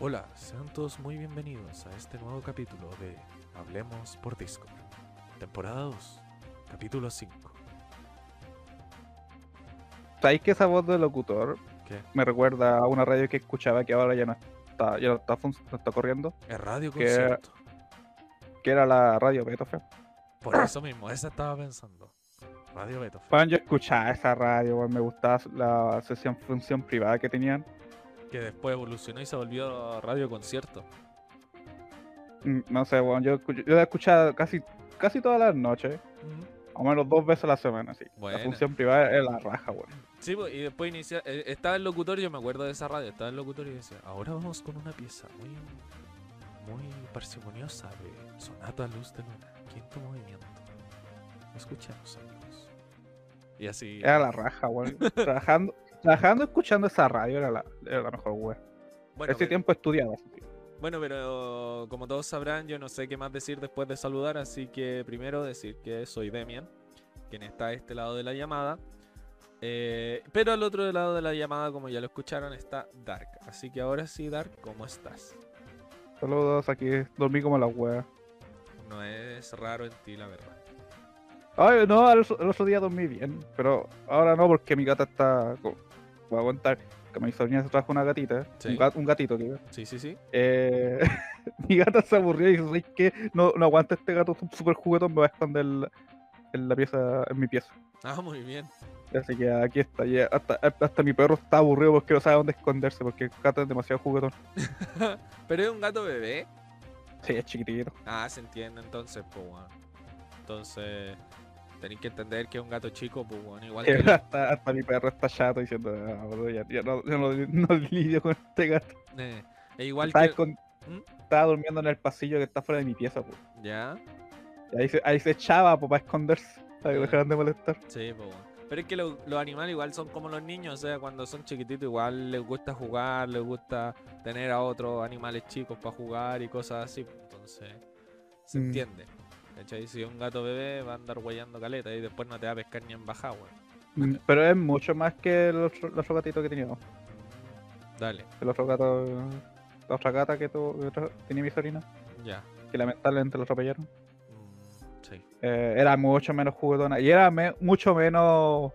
Hola, sean todos muy bienvenidos a este nuevo capítulo de Hablemos por Discord. Temporada 2, capítulo 5. ¿Sabéis que esa voz del locutor ¿Qué? me recuerda a una radio que escuchaba que ahora ya no está, ya no está, no está corriendo? Es radio concierto. Que era la radio Beethoven. Por eso mismo, esa estaba pensando. Radio Beethoven. Bueno, yo escuchaba esa radio, me gustaba la sesión función privada que tenían. Que después evolucionó y se volvió radio concierto. Mm, No sé, bueno, yo, yo la escuchaba casi, casi todas las noches, o menos dos veces a la semana, sí. Buena. La función privada es la raja, weón. Sí, pues, y después inicia... eh, estaba el locutor, yo me acuerdo de esa radio, estaba el locutor y decía, ahora vamos con una pieza muy, muy parsimoniosa de Sonata Luz de Luna, quinto movimiento. Escuchemos, amigos. Y así... Era la raja, weón. trabajando, trabajando escuchando esa radio era la, era la mejor, weón. bueno, Ese pero- tiempo estudiaba. Bueno, pero como todos sabrán, yo no sé qué más decir después de saludar, así que primero decir que soy Demian, quien está a este lado de la llamada. Eh, pero al otro lado de la llamada, como ya lo escucharon, está Dark. Así que ahora sí, Dark, ¿cómo estás? Saludos, aquí dormí como la weá. No es raro en ti, la verdad. Ay, no, el, el otro día dormí bien, pero ahora no porque mi gata está... Voy a aguantar, que mi sobrina se trajo una gatita, Sí. un, gat- un gatito, digo. Sí, sí, sí. Eh, mi gata se aburrió y ¿sabes qué? No, no aguanta este gato súper juguetón, me voy a esconder en la, en la pieza, en mi pieza. Ah, muy bien. Así que aquí está, y hasta, hasta mi perro está aburrido porque no sabe dónde esconderse, porque el gato es demasiado juguetón. Pero es un gato bebé. Sí, es chiquitito. Ah, se entiende entonces, pues, bueno. Entonces, tenéis que entender que es un gato chico, pues, bueno. Igual que... hasta, hasta mi perro está chato diciendo, "Ah, ya, ya no, no, no lidio con este gato. eh, e igual que... ¿Mm? estaba durmiendo en el pasillo que está fuera de mi pieza, pues. Ya. Y ahí se, ahí se echaba pues, para esconderse, para que Ya. dejaran de molestar. Sí, pues bueno. Pero es que lo- los animales igual son como los niños, o sea, cuando son chiquititos igual les gusta jugar, les gusta tener a otros animales chicos para jugar y cosas así. pues, Entonces, se Mm. entiende. ¿Cachai? Si un gato bebé va a andar guayando caleta y después no te va a pescar ni en bajada, weón. Mm, Pero es mucho más que el otro, el otro gatito que teníamos. Dale, El otro gato, la otra gata que, otra- tenía mi sobrina, ya. que lamentablemente lo atropellaron. Mm, sí. Eh, era mucho menos juguetona y era me- mucho menos.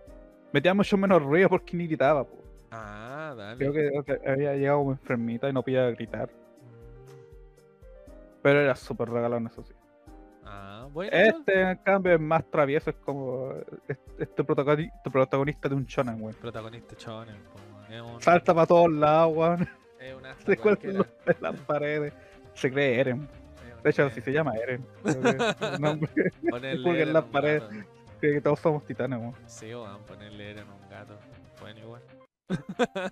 Metía mucho menos ruido porque ni gritaba. po. Ah, dale. Creo que, había llegado enfermita y no podía gritar. Mm, Pero era súper regalón, eso sí. Ah, bueno. Este, en cambio, es más travieso. Es como este, protagoni- protagonista de un shonen, weón. Protagonista. Es un, Salta para todos lados, weón. es un hasta Se cuelga en las paredes. Se cree Eren. De hecho, si se llama Eren. Creo que el nombre. ponerle cuelga en las paredes. que todos somos titanes, weón. Sí, weón, ponerle Eren a un gato. Bueno, igual. Pero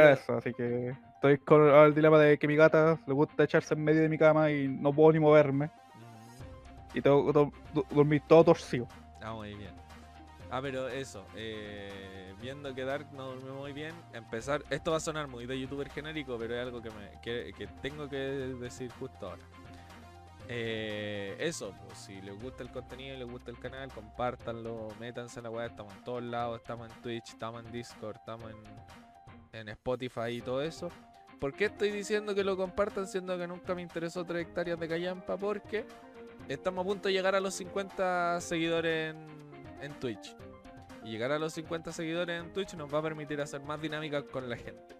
Pero- eso, así que estoy con el dilema de que mi gata le gusta echarse en medio de mi cama y no puedo ni moverme. Y tengo do- do- dormir todo torcido. Ah, muy bien. Ah, pero eso, eh, viendo que Dark no durmió muy bien, empezar, esto va a sonar muy de youtuber genérico, pero es algo que, me, que, que tengo que decir justo ahora. Eh, eso, pues si les gusta el contenido y les gusta el canal, compártanlo, métanse en la web, estamos en todos lados, estamos en Twitch, estamos en Discord, estamos en, Spotify y todo eso. ¿Por qué estoy diciendo que lo compartan siendo que nunca me interesó tres hectáreas de Callampa? Porque estamos a punto de llegar a los 50 seguidores en, en Twitch. Y llegar a los 50 seguidores en Twitch nos va a permitir hacer más dinámicas con la gente.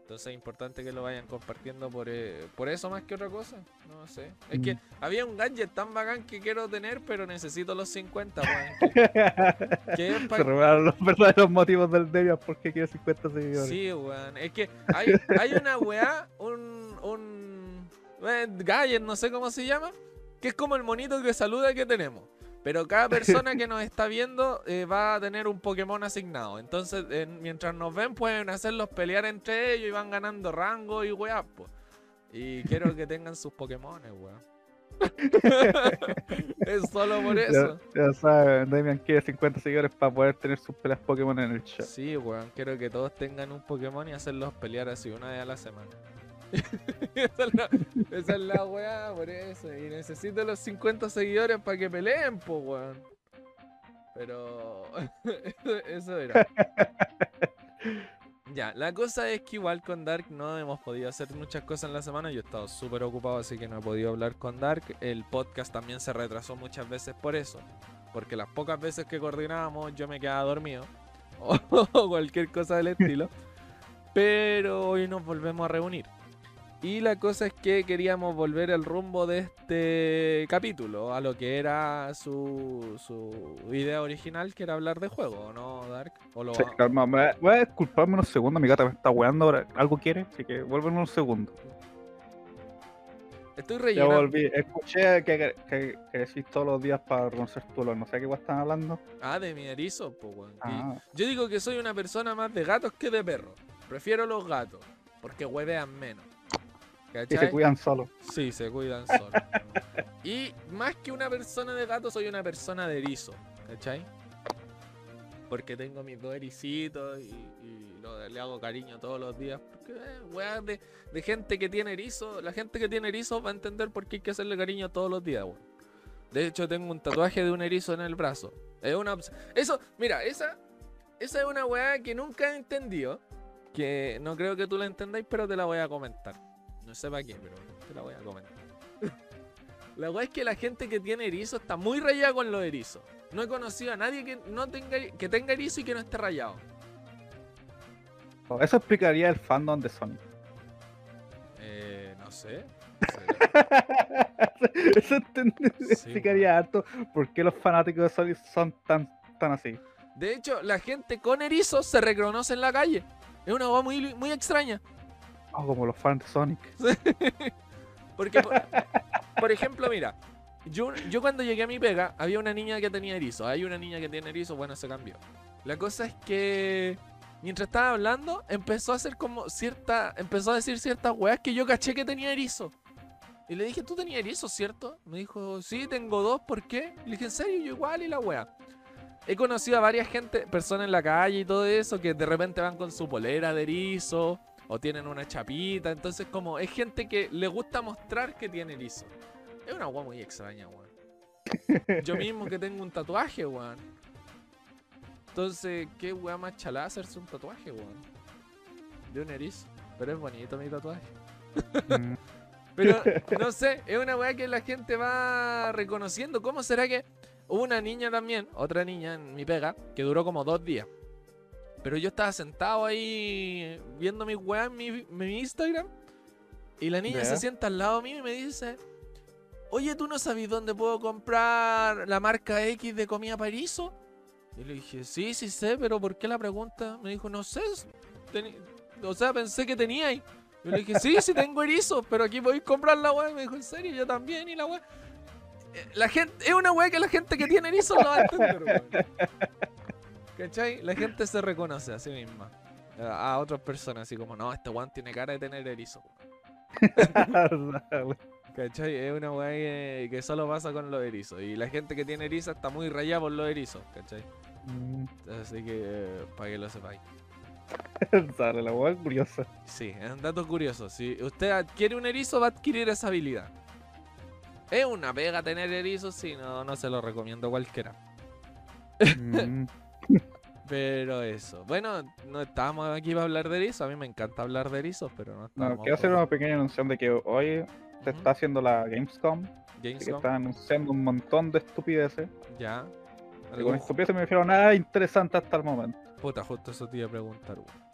Entonces es importante que lo vayan compartiendo por, eh, por eso más que otra cosa. No sé. Es que Mm. había un gadget tan bacán que quiero tener, pero necesito los 50, weón. Que, que es pa- Se revelaron los verdaderos motivos del Debian porque quiere 50 seguidores. Sí, weón. Es que hay, hay una weá, un, un eh, gadget, no sé cómo se llama, que es como el monito que saluda que tenemos. Pero cada persona que nos está viendo eh, va a tener un Pokémon asignado. Entonces, eh, mientras nos ven, pueden hacerlos pelear entre ellos y van ganando rango y weá, po. Y quiero que tengan sus Pokémon, weón. es solo por eso. Ya, ya saben, Damian quiere 50 seguidores para poder tener sus peleas Pokémon en el chat. Sí, weón, quiero que todos tengan un Pokémon y hacerlos pelear así una vez a la semana. esa, es la, esa es la weá, por eso. Y necesito los 50 seguidores para que peleen, po, weón. Pero eso, eso era. Ya, la cosa es que igual con Dark no hemos podido hacer muchas cosas en la semana. Yo he estado súper ocupado, así que no he podido hablar con Dark. El podcast también se retrasó muchas veces por eso. Porque las pocas veces que coordinábamos yo me quedaba dormido. O cualquier cosa del estilo. Pero hoy nos volvemos a reunir. Y la cosa es que queríamos volver al rumbo de este capítulo, a lo que era su, su idea original, que era hablar de juego, ¿no, Dark? ¿O lo- Sí, calma, me- voy a disculparme unos segundos, mi gata me está weando ahora. Algo quiere, así que vuelven unos segundos. Estoy Ya rellenando. volví. Escuché que, que, que decís todos los días para reconocer tu. No sé qué guay están hablando. Ah, de mi erizo, pues, Ah, Yo digo que soy una persona más de gatos que de perros. Prefiero los gatos, porque huevean menos. Y se cuidan solos. Sí, se cuidan solos. y más que una persona de gato, soy una persona de erizo. ¿Cachai? Porque tengo mis dos ericitos y, y lo- le hago cariño todos los días. Porque, eh, weas de, de gente que tiene erizo. La gente que tiene erizo va a entender por qué hay que hacerle cariño todos los días, weón. De hecho, tengo un tatuaje de un erizo en el brazo. Es una Eso, mira, esa, esa es una weá que nunca he entendido. Que no creo que tú la entendáis, pero te la voy a comentar. No sé para qué, pero te la voy a comentar. La weá es que la gente que tiene erizo está muy rayada con los erizos. No he conocido a nadie que no tenga que tenga erizo y que no esté rayado. Eso explicaría el fandom de Sonic. Eh, no sé. Eso ent- Sí, explicaría harto por qué los fanáticos de Sonic son tan, tan así. De hecho, la gente con erizos se reconoce en la calle. Es una weá muy, muy extraña. Oh, como los fans de Sonic. Porque, por, ejemplo, mira, yo, yo cuando llegué a mi pega, había una niña que tenía erizo. Hay una niña que tiene erizo, bueno, se cambió. La cosa es que mientras estaba hablando, empezó a hacer como cierta. Empezó a decir ciertas weas que yo caché que tenía erizo. Y le dije, ¿tú tenías erizo, cierto? Me dijo, sí, tengo dos, ¿por qué? Le dije, ¿en serio? Yo igual y la wea. He conocido a varias gente, personas en la calle y todo eso, que de repente van con su polera de erizo o tienen una chapita. Entonces, como es gente que le gusta mostrar que tiene erizo. Es una weá muy extraña, weón. Yo mismo que tengo un tatuaje, weón. Entonces, qué weá más chalada hacerse un tatuaje, weón. De un erizo. Pero es bonito mi tatuaje. Mm. Pero no sé, es una weá que la gente va reconociendo. ¿Cómo será que hubo una niña también, otra niña en mi pega, que duró como dos días? Pero yo estaba sentado ahí viendo mis weas en mi, mi Instagram. Y la niña se sienta al lado mío y me dice: Oye, ¿tú no sabes dónde puedo comprar la marca X de comida para erizo? Y le dije: Sí, sí sé, pero ¿por qué la pregunta? Me dijo: No sé. o sea, pensé que tenía ahí. Yo le dije: Sí, sí tengo erizo, pero aquí podéis comprar la wea. Me dijo: ¿En serio? Yo también. Y la wea. Eh, La gente, es una wea que la gente que tiene erizo no va a entender. ¿Cachai? La gente se reconoce a sí misma. A otras personas, así como, no, este weón tiene cara de tener erizo. ¿Cachai? Es una weá que, que solo pasa con los erizos. Y la gente que tiene erizo está muy rayada por los erizos, ¿cachai? Mm, Así que, eh, para que lo sepáis. Sale la hueá curiosa. Sí, es un dato curioso. Si usted adquiere un erizo, va a adquirir esa habilidad. Es una pega tener erizos, sí, no, no se lo recomiendo a cualquiera. Mm, Pero eso. Bueno, no estábamos aquí para hablar de erizos. A mí me encanta hablar de erizos, pero no No, estábamos. quiero hacer una pequeña anuncio de que hoy se está haciendo la Gamescom. Así que Gamescom, están anunciando un montón de estupideces. ya. Y ¿Algún con estupideces me refiero a nada interesante hasta el momento. Puta, justo eso te iba a preguntar, weón.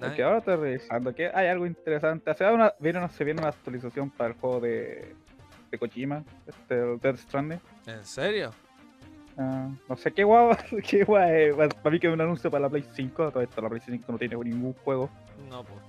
Porque ahora estoy revisando que hay algo interesante. Sea, una, se viene una actualización para el juego de, de Kojima, este, el Death Stranding. ¿En serio? Ah, no sé qué guay, qué guay. es. Para mí que es un anuncio para la Play 5. Todo esto, la Play 5 no tiene ningún juego. No, pues.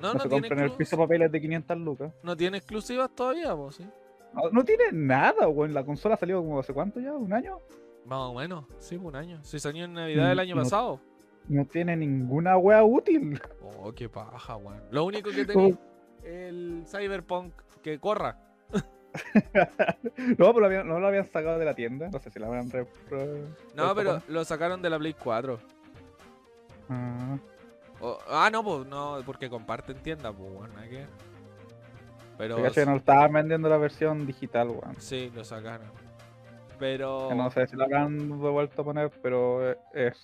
No, No, no, se tiene, compran el piso de papeles de 500 lucas. no tiene exclusivas todavía, pues, sí. No, no tiene nada, weón. La consola salió como hace cuánto ya, un año. Más o menos, sí, un año. Sí, salió en Navidad del Mm, año no. pasado. No tiene ninguna wea útil. Oh, qué paja, weón. Lo único que Como- tenía el Cyberpunk que corra. no, pero lo habían- no lo habían sacado de la tienda. No sé si la habrán re- re- No, pero lo sacaron de la Play 4. Ah, ah, no, pues no, porque comparten tienda, pues, weón, nada que. Pero caché, no estaban vendiendo la versión digital, weón. sí, lo sacaron. Pero No sé si la habrán vuelto a poner, pero es.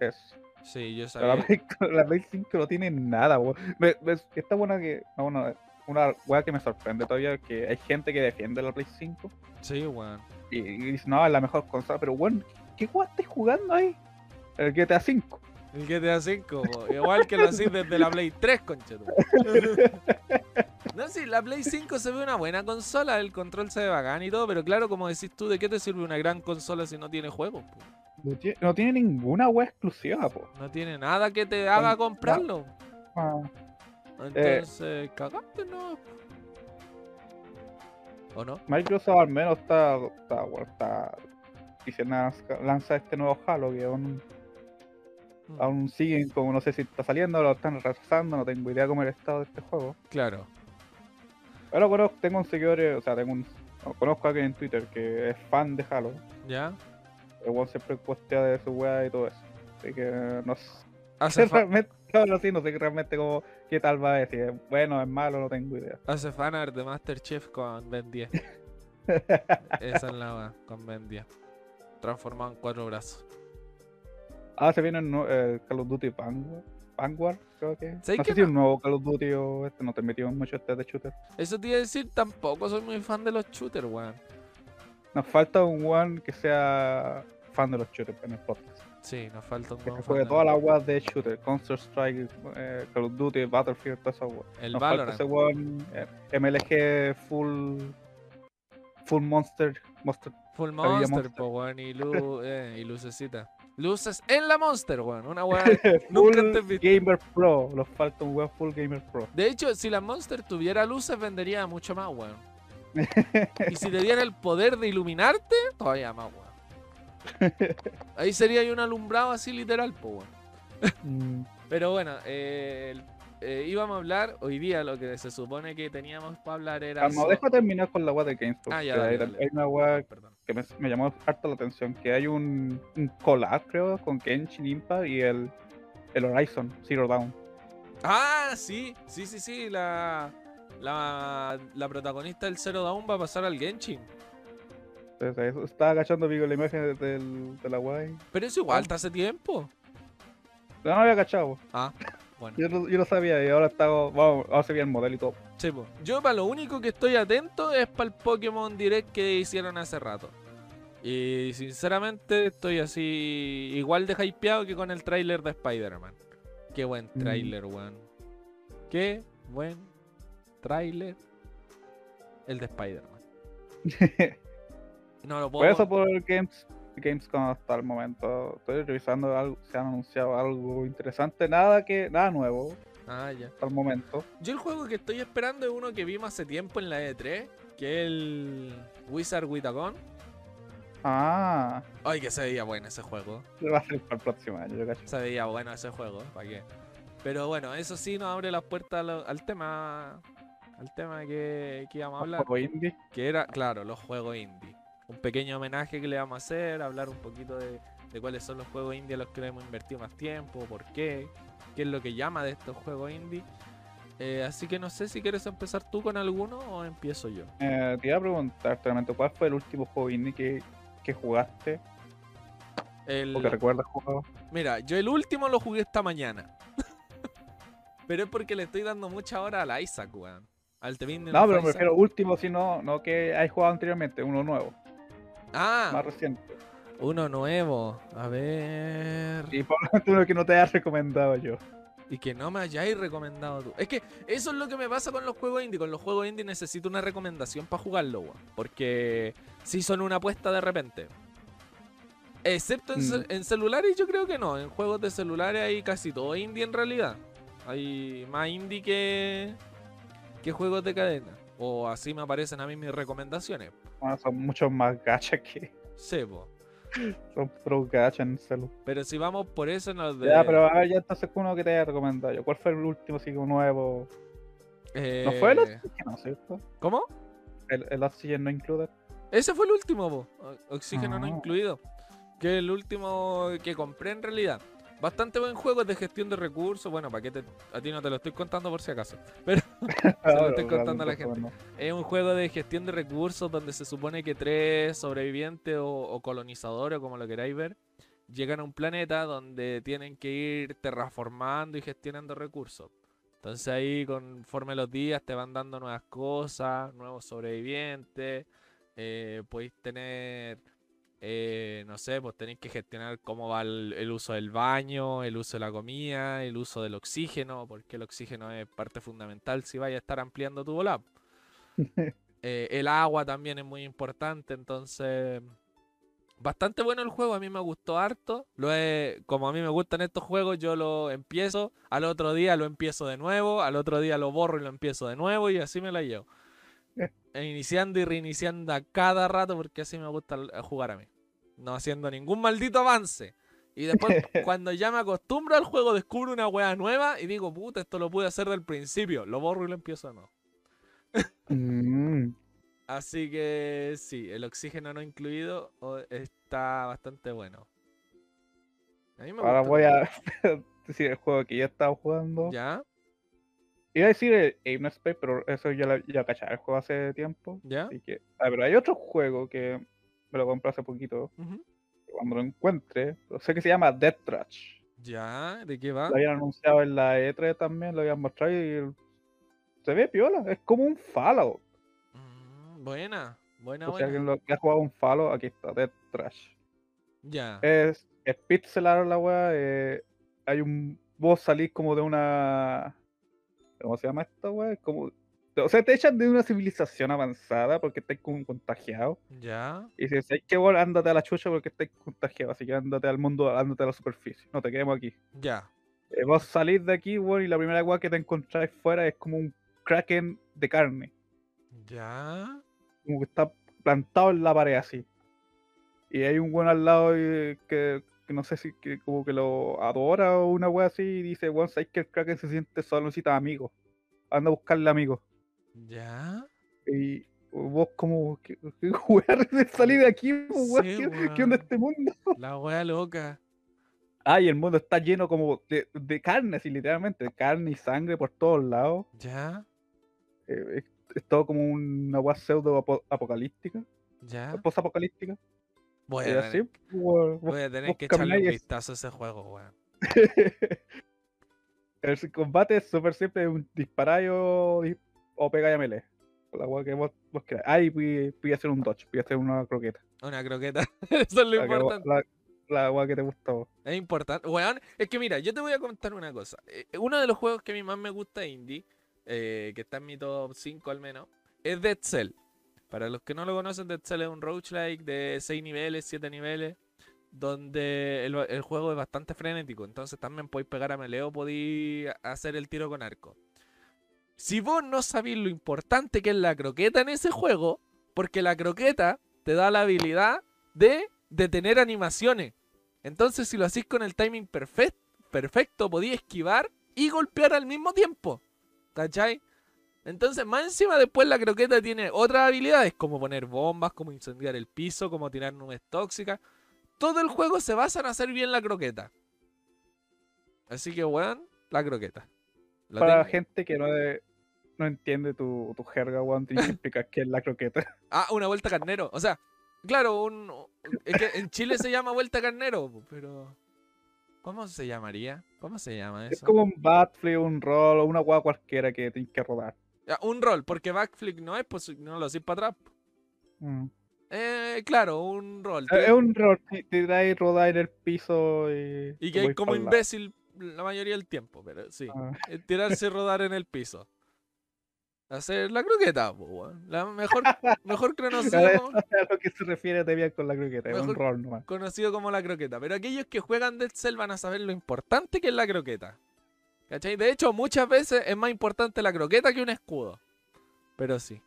Es. Sí, yo Pero La sabía. Play, la Play 5 no tiene nada, weón. Está buena que. no, bueno, una weá que me sorprende todavía que hay gente que defiende la Play 5 Sí, weón. y, y dice, no, es la mejor consola, pero weón, ¿qué weá estás jugando ahí? El GTA 5. El GTA 5, po. igual que lo hacís desde la Play 3, conchetum. No, sí, la Play 5 se ve una buena consola, el control se ve bacán y todo, pero claro, como decís tú, ¿de qué te sirve una gran consola si no tiene juegos? No tiene, no tiene ninguna weá exclusiva, po. No tiene nada que te haga comprarlo. Ah, Entonces, cagaste, ¿no? ¿O no? Microsoft al menos está, está, está diciendo lanza- este nuevo Halo que aún, Mm, aún siguen como no sé si está saliendo o lo están retrasando, no tengo idea cómo es el estado de este juego. Claro. Pero conozco, tengo un seguidor, eh, o sea, tengo un, no, conozco a alguien en Twitter que es fan de Halo. ¿Ya? El weón siempre postea de su weá y todo eso. Así que no sé Hace, no, sí, no sé realmente cómo, qué tal va a decir. ¿Es bueno, es malo? No tengo idea. hace fanart de Masterchef con Ben 10. Esa es la va, con Ben 10. Transformado en cuatro brazos. Ah, se viene el eh, Call of Duty Vanguard, Vanguard creo que. No ¿Sabes sé si no? un nuevo Call of Duty o este, no te metimos mucho este de shooter. Eso te iba a decir, tampoco soy muy fan de los shooters, weón. Nos falta un one que sea fan de los shooters en el podcast. Sí, nos falta un Que nuevo se juegue fan de todas las weas de shooter, Counter Strike, eh, Call of Duty, Battlefield, todas esas weas. El Nos Valorant. falta ese one, eh, MLG full full monster, monster Full Monster, Monster. po, weón, y, lu eh, y lucecita. Luces en la Monster, weón. Una weá. full Nunca antes visto. Gamer Pro, nos falta un weón full Gamer Pro. De hecho, si la Monster tuviera luces, vendería mucho más, weón. Y si te diera el poder de iluminarte, todavía más, weón. Ahí sería ahí un alumbrado así literal, po, weón. Mm, Pero bueno, eh, eh, íbamos a hablar hoy día, lo que se supone que teníamos para hablar era. So- deja terminar con la wea de GameStop. Ah, ya, que dale, hay, dale. hay una Perdón. que me, me llamó harto la atención, que hay un, un collab, creo, con Genshin Impact y el, el Horizon Zero Dawn. Ah, sí, sí, sí, sí. La, la, la protagonista del Zero Dawn va a pasar al Genshin. Entonces, eso, estaba agachando la imagen del, de la wea y- Pero eso igual está hace tiempo. No, no había cachado. Ah, bueno. Yo, lo- yo lo sabía y ahora estaba, vamos, ahora se veía el modelo y todo. Sí. Yo para lo único que estoy atento es para el Pokémon Direct que hicieron hace rato. Y sinceramente estoy así igual de hypeado que con el tráiler de Spider-Man. Qué buen Mm. tráiler, weón. Qué buen tráiler el de Spider-Man. No lo Por puedo. eso por Games, Gamescom hasta el momento. Estoy revisando algo, se han anunciado algo interesante, nada que, nada nuevo Ah, ya. hasta el momento. Yo el juego que estoy esperando es uno que vimos hace tiempo en la E3, que es el Wizard Withagon. Ah, Ay, que se veía bueno ese juego. va a ser para el próximo año, yo cacho. Se veía bueno ese juego, ¿para qué? Pero bueno, eso sí nos abre las puertas a lo- al tema al tema que, que íbamos a hablar, Juego indie. que era, claro, los juegos indie. Un pequeño homenaje que le vamos a hacer, hablar un poquito de, de cuáles son los juegos indie a los que le hemos invertido más tiempo, por qué, qué es lo que llama de estos juegos indie. Eh, así que no sé si quieres empezar tú con alguno o empiezo yo. Eh, te iba a preguntar realmente cuál fue el último juego indie que, que jugaste El- o que recuerdas. Mira, yo el último lo jugué esta mañana. pero es porque le estoy dando mucha hora al Isaac, weón. Al No, pero me refiero último, si no, no que hay jugado anteriormente, uno nuevo, Ah, más reciente. uno nuevo. A ver. Y tanto uno que no te haya recomendado yo. Y que no me hayáis recomendado tú. Es que eso es lo que me pasa con los juegos indie. Con los juegos indie necesito una recomendación para jugarlo, weón. Porque sí son una apuesta de repente. Excepto en, Mm. cel- en celulares, yo creo que no. En juegos de celulares hay casi todo indie en realidad. Hay más indie que, que juegos de cadena. O así me aparecen a mí mis recomendaciones. Bueno, son muchos más gachas que Sebo. son pro gachas en el celu. Pero si vamos por eso, nos de. Ya, pero a ver, ya entonces uno que te haya recomendado yo. ¿Cuál fue el último así nuevo? ¿No fue el eh, Oxygen, cierto? ¿Cómo? El, el Oxygen no included. Ese fue el último, po. Oxígeno no Ah. incluido. Que es el último que compré en realidad. Bastante buen juego de gestión de recursos. Bueno, para que te, a ti no te lo estoy contando por si acaso. Pero se lo estoy contando a la gente. Es un juego de gestión de recursos donde se supone que tres sobrevivientes o, o colonizadores, o como lo queráis ver, llegan a un planeta donde tienen que ir terraformando y gestionando recursos. Entonces ahí conforme los días te van dando nuevas cosas, nuevos sobrevivientes, eh, podéis tener, eh, no sé, pues tenéis que gestionar cómo va el, el uso del baño, el uso de la comida, el uso del oxígeno, porque el oxígeno es parte fundamental si vais a estar ampliando tu volab. Eh, el agua también es muy importante, entonces bastante bueno el juego, a mí me gustó harto. Lo he, como a mí me gustan estos juegos, yo lo empiezo, al otro día lo empiezo de nuevo, al otro día lo borro y lo empiezo de nuevo y así me la llevo. E iniciando y reiniciando a cada rato porque así me gusta l- jugar a mí. No haciendo ningún maldito avance. Y después, cuando ya me acostumbro al juego, descubro una wea nueva y digo, puta, esto lo pude hacer del principio. Lo borro y lo empiezo de nuevo. Mm, Así que sí, el oxígeno no incluido está bastante bueno. A mí me Ahora gusta. voy a decir el juego que ya estaba jugando. ¿Ya? Iba a decir el Aim Space, pero eso ya lo ya cachaba el juego hace tiempo. ¿Ya? Así que. Ah, pero hay otro juego que me lo compré hace poquito. Cuando lo encuentre, sé que se llama Death Trash. ¿Ya? ¿De qué va? Lo habían anunciado en la E3 también, lo habían mostrado y se ve piola. Es como un Fallout. Mm, buena, buena, o sea, buena. alguien lo que ha jugado un Fallout, aquí está, Death Trash. Ya. Es, es pixelar la weá. eh, hay un. Vos salís como de una. ¿Cómo se llama esta weá? Es Como. O sea, te echan de una civilización avanzada porque estáis como contagiado. Ya. Y dices, hay que vos ándate a la chucha porque estáis contagiado. Así que ándate al mundo, ándate a la superficie. No te quedemos aquí. Ya. Eh, vos salís de aquí, weón, y la primera weá que te encontráis fuera es como un kraken de carne. Ya. Como que está plantado en la pared así. Y hay un weón al lado que, que no sé si que como que lo adora o una weá así y dice, weón, sabes que el kraken se siente solo, necesita amigos. Anda a buscarle amigos. Ya. Y vos como, ¿qué, qué weá de salir de aquí, weón? Sí, ¿Qué, qué onda este mundo? La wea loca. Ah, y el mundo está lleno como de, de carne, así literalmente, de carne y sangre por todos lados. Ya. Eh, es, es todo como una weá pseudo apo- apocalíptica, Ya. post-apocalíptica. Voy a tener, vos- voy a tener que echarle un vistazo a ese juego, weón. el combate es súper simple, un disparar o, pegar a melee. La weá que vos, vos queráis. Ah, y a hacer un dodge, voy a hacer una croqueta. Una croqueta. Eso es lo La, que vos- importante. la, la weá que te vos. Es importante. Weón, es que mira, yo te voy a comentar una cosa. Eh, uno de los juegos que a mí más me gusta indie, eh, que está en mi top 5 al menos, es Dead Cell. Para los que no lo conocen, Dead Cell es un roguelike de 6 niveles, 7 niveles, donde el, juego es bastante frenético. Entonces también podéis pegar a melee o podéis hacer el tiro con arco. Si vos no sabéis lo importante que es la croqueta en ese juego, porque la croqueta te da la habilidad de detener animaciones. Entonces, si lo hacís con el timing perfect, perfecto, podéis esquivar y golpear al mismo tiempo. ¿Cachai? Entonces, más encima, después la croqueta tiene otras habilidades, como poner bombas, como incendiar el piso, como tirar nubes tóxicas. Todo el juego se basa en hacer bien la croqueta. Así que, weón, la croqueta. La Para la gente que no, de- no entiende tu, tu jerga, weón, tienes que explicar qué es la croqueta. Ah, una vuelta carnero. O sea, claro, un... es que en Chile se llama vuelta carnero, pero... ¿Cómo se llamaría? ¿Cómo se llama eso? Es como un backflip, un roll o una weá cualquiera que tienes que rodar. Ya, un roll, porque backflip no es, pues no lo hacís para atrás. Mm. Eh, claro, un roll. Es es un roll, te, te da y rodar en el piso y. Y que hay como imbécil la mayoría del tiempo, pero sí. Ah. Es tirarse y rodar en el piso. Hacer la croqueta, po, weón. La mejor, mejor conocido, A lo que se refiere te bien con la croqueta, es un roll nomás. conocido como la croqueta. Pero aquellos que juegan Dead Cell van a saber lo importante que es la croqueta. ¿Cachai? De hecho, muchas veces es más importante la croqueta que un escudo. Pero sí.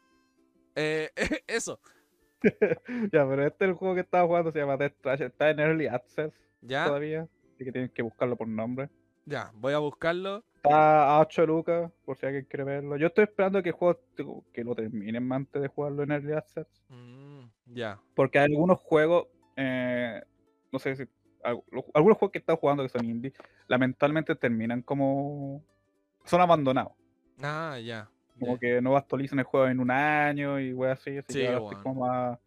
Eh, eso. Ya, pero este es el juego que estaba jugando, se llama Death Trash, está en Early Access Ya, todavía, así que tienes que buscarlo por nombre. ya. Voy a buscarlo. Está a 8 lucas, por si alguien quiere verlo. Yo estoy esperando que el juego que lo terminen antes de jugarlo en Early Access. Mm, ya. Porque hay algunos juegos, eh, no sé si. Algunos juegos que he estado jugando que son indie, lamentablemente terminan como. Son abandonados. Ah, ya. Como que no actualizan el juego en un año y wey así. Así Sí, que estoy como más.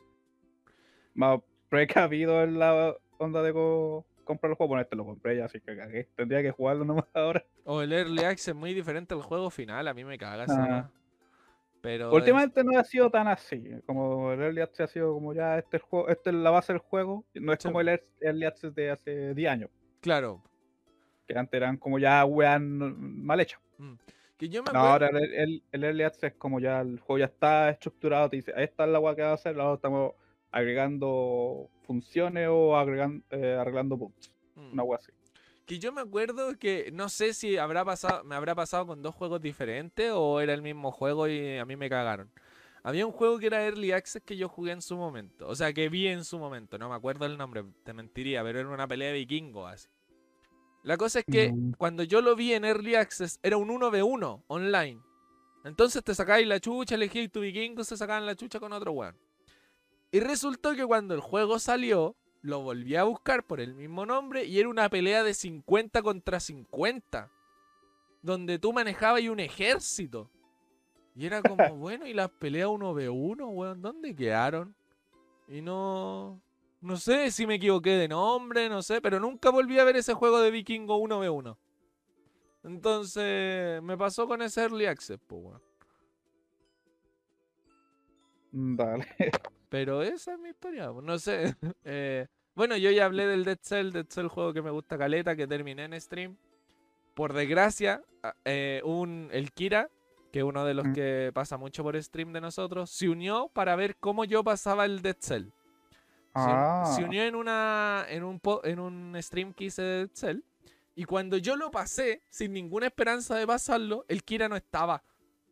Más precavido en la onda de, co- comprar el juego, bueno, este lo compré ya, así que cagué. Tendría que jugarlo nomás ahora. O el Early Access es muy diferente al juego final, a mí me caga Ah. Pero. Últimamente no ha sido tan así. Como el Early Access ha sido como ya este juego, esta es la base del juego. No es Sí. como el Ear- Early Access de hace 10 años. Claro. Que antes eran como ya weas mal hechas. Que yo me No, ahora el, el- el Early Access es como ya el juego ya está estructurado. Te dice, esta es la wea que va a hacer. Ahora estamos agregando funciones o agregan- eh, arreglando bugs. Mm. Una wea así. Que yo me acuerdo que no sé si habrá pasado, me habrá pasado con dos juegos diferentes o era el mismo juego y a mí me cagaron. Había un juego que era Early Access que yo jugué en su momento. O sea, que vi en su momento. No me acuerdo el nombre, te mentiría, pero era una pelea de vikingos así. La cosa es que Mm. cuando yo lo vi en Early Access era un 1v1 online. Entonces te sacáis la chucha, elegíais tu vikingo, se sacaban la chucha con otro weón. Y resultó que cuando el juego salió, lo volví a buscar por el mismo nombre y era una pelea de 50 contra 50. Donde tú manejabas y un ejército. Y era como, bueno, y las peleas 1v1, weón, ¿dónde quedaron? Y no... No sé si me equivoqué de nombre, no sé, pero nunca volví a ver ese juego de vikingo 1v1. Entonces, me pasó con ese Early Access, pues, weón. Dale. Pero esa es mi historia, no sé. Eh, bueno, yo ya hablé del Dead Cell, Dead Cell, juego que me gusta caleta, que terminé en stream. Por desgracia, a- eh, un, el Kira, que es uno de los Mm. que pasa mucho por stream de nosotros, se unió para ver cómo yo pasaba el Dead Cell. Se, Ah, se unió en, una, en, un, en un stream que hice de Dead Cell. Y cuando yo lo pasé, sin ninguna esperanza de pasarlo, el Kira no estaba.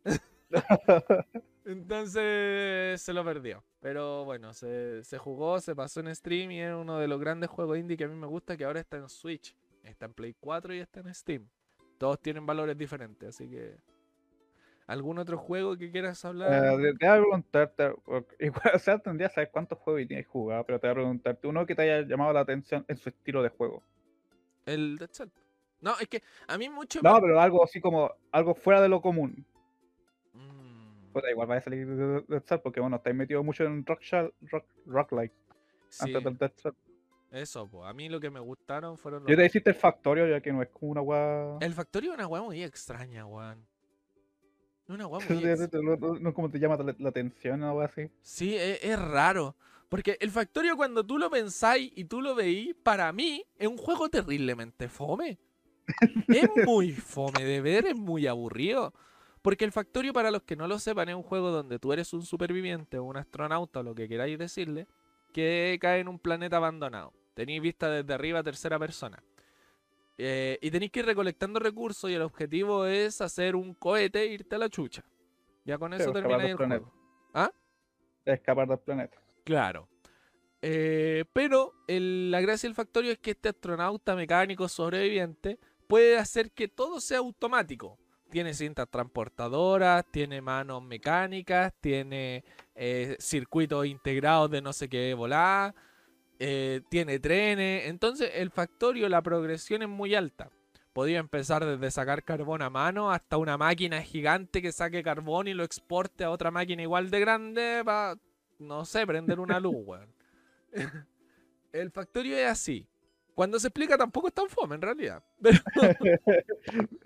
Entonces se lo perdió. Pero bueno, se, se jugó, se pasó en stream y es uno de los grandes juegos indie que a mí me gusta, que ahora está en Switch, está en Play 4 y está en Steam. Todos tienen valores diferentes, así que... ¿Algún otro juego que quieras hablar? Eh, te, te voy a preguntarte, igual, o sea, tendría que saber cuántos juegos tienes jugado, pero te voy a preguntarte uno que te haya llamado la atención en su estilo de juego. El Dead Cell. No, es que a mí mucho... No, me- pero algo así como algo fuera de lo común. Puta, igual va a salir de de Dead Cell porque bueno, estáis metido mucho en rock, rock, rock sí, antes del Dead Cell. eso, pues. A mí lo que me gustaron fueron los... Yo te hiciste el Factorio, ya que no es como una weá. El Factorio es una weá muy extraña, weón. Es una weá muy No, extraña. no- no como te llama la, la atención o algo así. Sí, e- es, raro. Porque el Factorio cuando tú lo pensáis y tú lo veís, para mí es un juego terriblemente fome. es muy fome de ver, es muy aburrido. Porque el Factorio, para los que no lo sepan, es un juego donde tú eres un superviviente o un astronauta o lo que queráis decirle, que cae en un planeta abandonado. Tenéis vista desde arriba a tercera persona. Eh, y tenéis que ir recolectando recursos y el objetivo es hacer un cohete e irte a la chucha. Ya con eso termináis el planeta. juego. Escapar del planeta. Claro. Eh, pero el- la gracia del Factorio es que este astronauta mecánico sobreviviente puede hacer que todo sea automático. Tiene cintas transportadoras, tiene manos mecánicas, tiene eh, circuitos integrados de no sé qué volar, eh, tiene trenes. Entonces el Factorio, la progresión es muy alta. Podía empezar desde sacar carbón a mano hasta una máquina gigante que saque carbón y lo exporte a otra máquina igual de grande para, no sé, prender una luz, weón. El Factorio es así. Cuando se explica tampoco es tan fome en realidad. Pero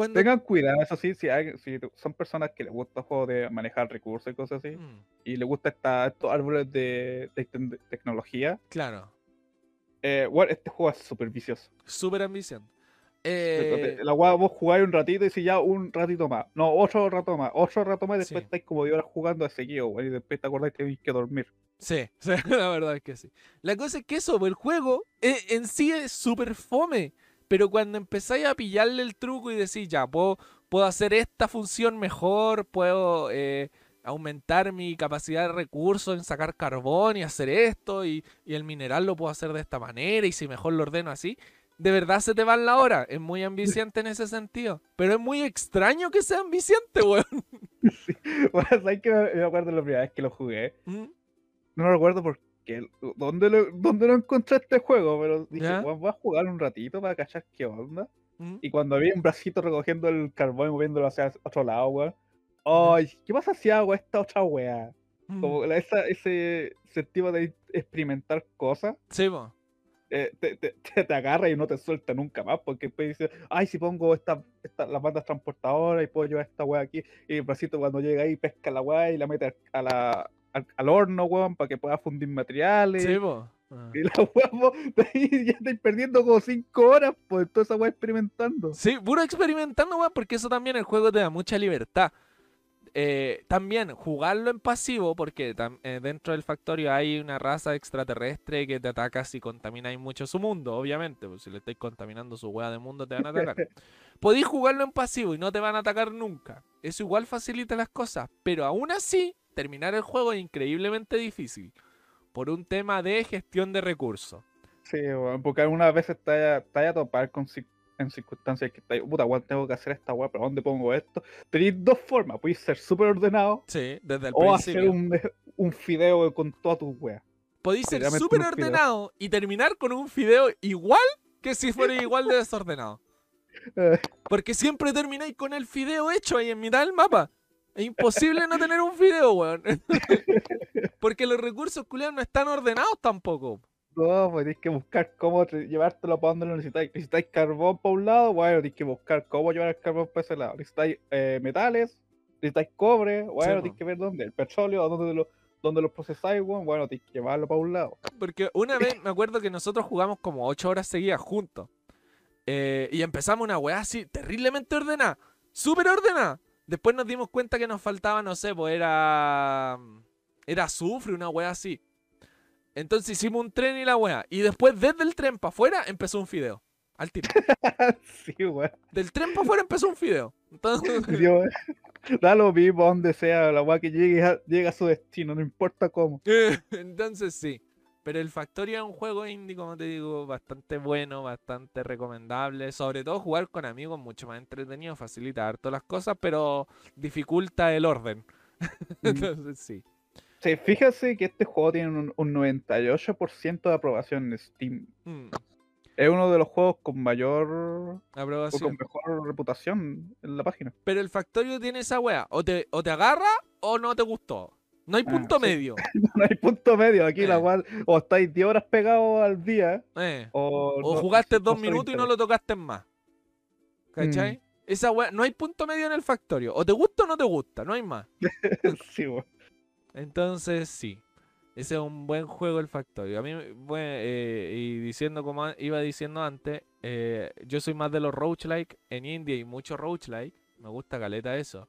cuando... Tengan cuidado, eso sí, si, hay- si son personas que les gusta el juego de manejar recursos y cosas así, Mm, y les gusta esta- estos árboles de, de tecnología, claro, eh, bueno, este juego es súper vicioso. súper ambición. Entonces, Eh, La weá, vos jugáis un ratito y si ya un ratito más. No, otro rato más, otro rato más, y después Sí. estáis como 10 horas jugando de seguido, weón, y después te acordás que tenéis que dormir. Sí, sí, la verdad es que sí. La cosa es que eso, el juego eh, en sí es súper fome. Pero cuando empezáis a pillarle el truco y decís, ya, puedo, puedo hacer esta función mejor, puedo eh, aumentar mi capacidad de recursos en sacar carbón y hacer esto, y, y el mineral lo puedo hacer de esta manera, y si mejor lo ordeno así, de verdad se te va en la hora. Es muy ambiciante en ese sentido. Pero es muy extraño que sea ambiciante, weón. Bueno, ¿sabes que me acuerdo la primera vez que lo jugué? Mm, No lo recuerdo por dónde lo, dónde lo encontré este juego, pero dije, ¿Ya? "Weón, voy a jugar un ratito para cachar qué onda. mm. Y cuando vi un bracito recogiendo el carbón y moviéndolo hacia otro lado, weón. Ay, ¿qué pasa si hago esta otra weá? Mm. Como esa, ese sentido de experimentar cosas. Sí, po. eh, te, te, te- te agarra y no te suelta nunca más, porque después dice, ay, si pongo esta, esta, las bandas transportadoras y puedo llevar esta weá aquí, y el bracito cuando llega ahí pesca la weá y la mete a la, al, al horno, weón, para que pueda fundir materiales. Sí, po. Ah. Y la ahí ya estáis perdiendo como 5 horas, pues, toda esa weá experimentando. Sí, puro experimentando, weón, porque eso también el juego te da mucha libertad. Eh, también jugarlo en pasivo, porque eh, dentro del factorio hay una raza extraterrestre que te ataca si contamináis mucho su mundo, obviamente. Pues si le estáis contaminando su hueá de mundo, te van a atacar. Podéis jugarlo en pasivo y no te van a atacar nunca. Eso igual facilita las cosas, pero aún así, terminar el juego es increíblemente difícil. Por un tema de gestión de recursos. Sí, porque algunas veces vaya a topar con, en circunstancias que estáis, puta, weón, tengo que hacer esta weá, pero ¿dónde pongo esto? Tenéis dos formas, podéis ser súper ordenado Sí, desde el o principio. hacer un, un fideo con todas tus weas. Podéis ser súper ordenado y terminar con un fideo igual que si fuera igual de desordenado. Eh, Porque siempre termináis con el fideo hecho ahí en mitad del mapa. Es imposible no tener un fideo, weón. Porque los recursos culiados no están ordenados tampoco. No, pues tienes que buscar cómo te- llevártelo para donde lo necesitáis. Necesitáis carbón para un lado, bueno, tienes que buscar cómo llevar el carbón para ese lado. Necesitáis eh, metales, necesitáis cobre, bueno, po. tienes que ver dónde. El petróleo, dónde lo, dónde lo procesáis, weón, bueno, tienes que llevarlo para un lado. Porque una vez me acuerdo que nosotros jugamos como 8 horas seguidas juntos. Eh, y empezamos una weá así, terriblemente ordenada. Súper ordenada. Después nos dimos cuenta que nos faltaba, no sé, pues era. Era azufre, una weá así. Entonces hicimos un tren y la weá. Y después, desde el tren para afuera, empezó un fideo. Al tiro. sí, weón. Del tren para afuera empezó un fideo. Entonces, Dios, da lo mismo donde sea, la weá que llegue a, llegue a su destino, no importa cómo. entonces sí. Pero el Factorio es un juego indie, como te digo, bastante bueno, bastante recomendable. Sobre todo jugar con amigos, mucho más entretenido, facilita harto las cosas, pero dificulta el orden. Entonces sí. Sí, fíjese que este juego tiene un, un 98% de aprobación en Steam. Mm, Es uno de los juegos con mayor o aprobación. con mejor reputación en la página. Pero el Factorio tiene esa wea. O te, o te agarra o no te gustó. No hay Ah, punto sí. medio. No hay punto medio. Aquí la Eh. cual o estáis 10 horas pegados al día Eh. o, O no- jugaste dos minutos y no lo tocaste más. ¿Cachai? Mm. Esa wea, no hay punto medio en el Factorio. O te gusta o no te gusta, no hay más. sí, weón. Entonces, sí. Ese es un buen juego el Factorio. A mí, bueno, eh, y diciendo como iba diciendo antes, eh, yo soy más de los roguelike. En India hay mucho roguelike. Me gusta caleta eso.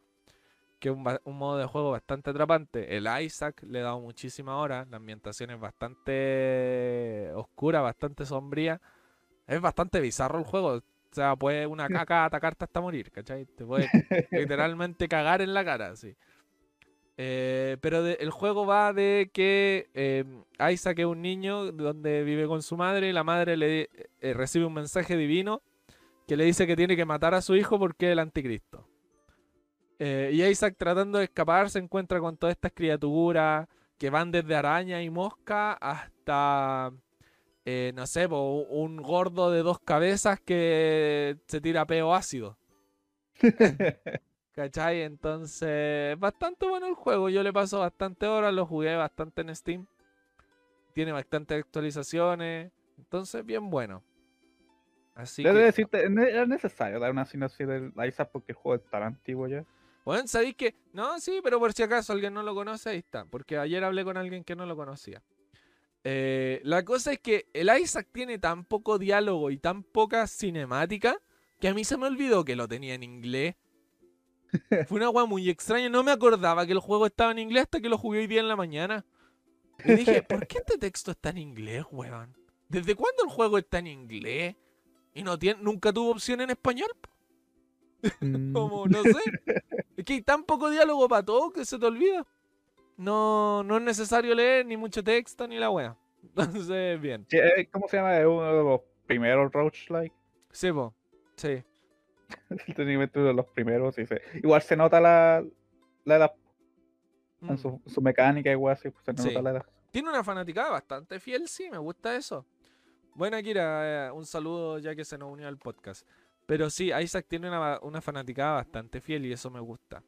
Que es un, modo de juego bastante atrapante. El Isaac le he dado muchísima hora. La ambientación es bastante oscura, bastante sombría. Es bastante bizarro el juego. O sea, puede una caca atacarte hasta morir, ¿cachai? Te puede literalmente cagar en la cara, sí. Eh, pero de- el juego va de que eh, Isaac es un niño donde vive con su madre y la madre le eh, recibe un mensaje divino que le dice que tiene que matar a su hijo porque es el anticristo. Eh, y Isaac tratando de escapar se encuentra con todas estas criaturas que van desde araña y mosca hasta, eh, no sé, po, un gordo de dos cabezas que se tira peo ácido. ¿Cachai? Entonces, bastante bueno el juego. Yo le paso bastante horas, lo jugué bastante en Steam. Tiene bastantes actualizaciones. Entonces, bien bueno. Así Debo que, decirte, era necesario dar una sinopsis del Isaac porque el juego es tan antiguo ya. Bueno, ¿sabéis que? No, sí, pero por si acaso alguien no lo conoce, ahí está. Porque ayer hablé con alguien que no lo conocía. Eh, la cosa es que el Isaac tiene tan poco diálogo y tan poca cinemática que a mí se me olvidó que lo tenía en inglés. Fue una weá muy extraña. No me acordaba que el juego estaba en inglés hasta que lo jugué hoy día en la mañana. Y dije, ¿por qué este texto está en inglés, weón? ¿Desde cuándo el juego está en inglés? Y no tiene, nunca tuvo opción en español. Mm, Como, no sé. Es que hay tan poco diálogo para todo que se te olvida. No, no es necesario leer ni mucho texto ni la wea. Entonces, bien. sí, eh, ¿Cómo se llama? Es uno de los primeros roguelike. Sí, po. Sí. Técnicamente uno de los primeros. sí, sí. Igual se nota la, la edad en Mm. su, su mecánica, igual pues, se nota la edad. Tiene una fanaticada bastante fiel, sí, me gusta eso. Bueno, Kira, eh, un saludo ya que se nos unió al podcast. Pero sí, Isaac tiene una, una fanaticada bastante fiel y eso me gusta.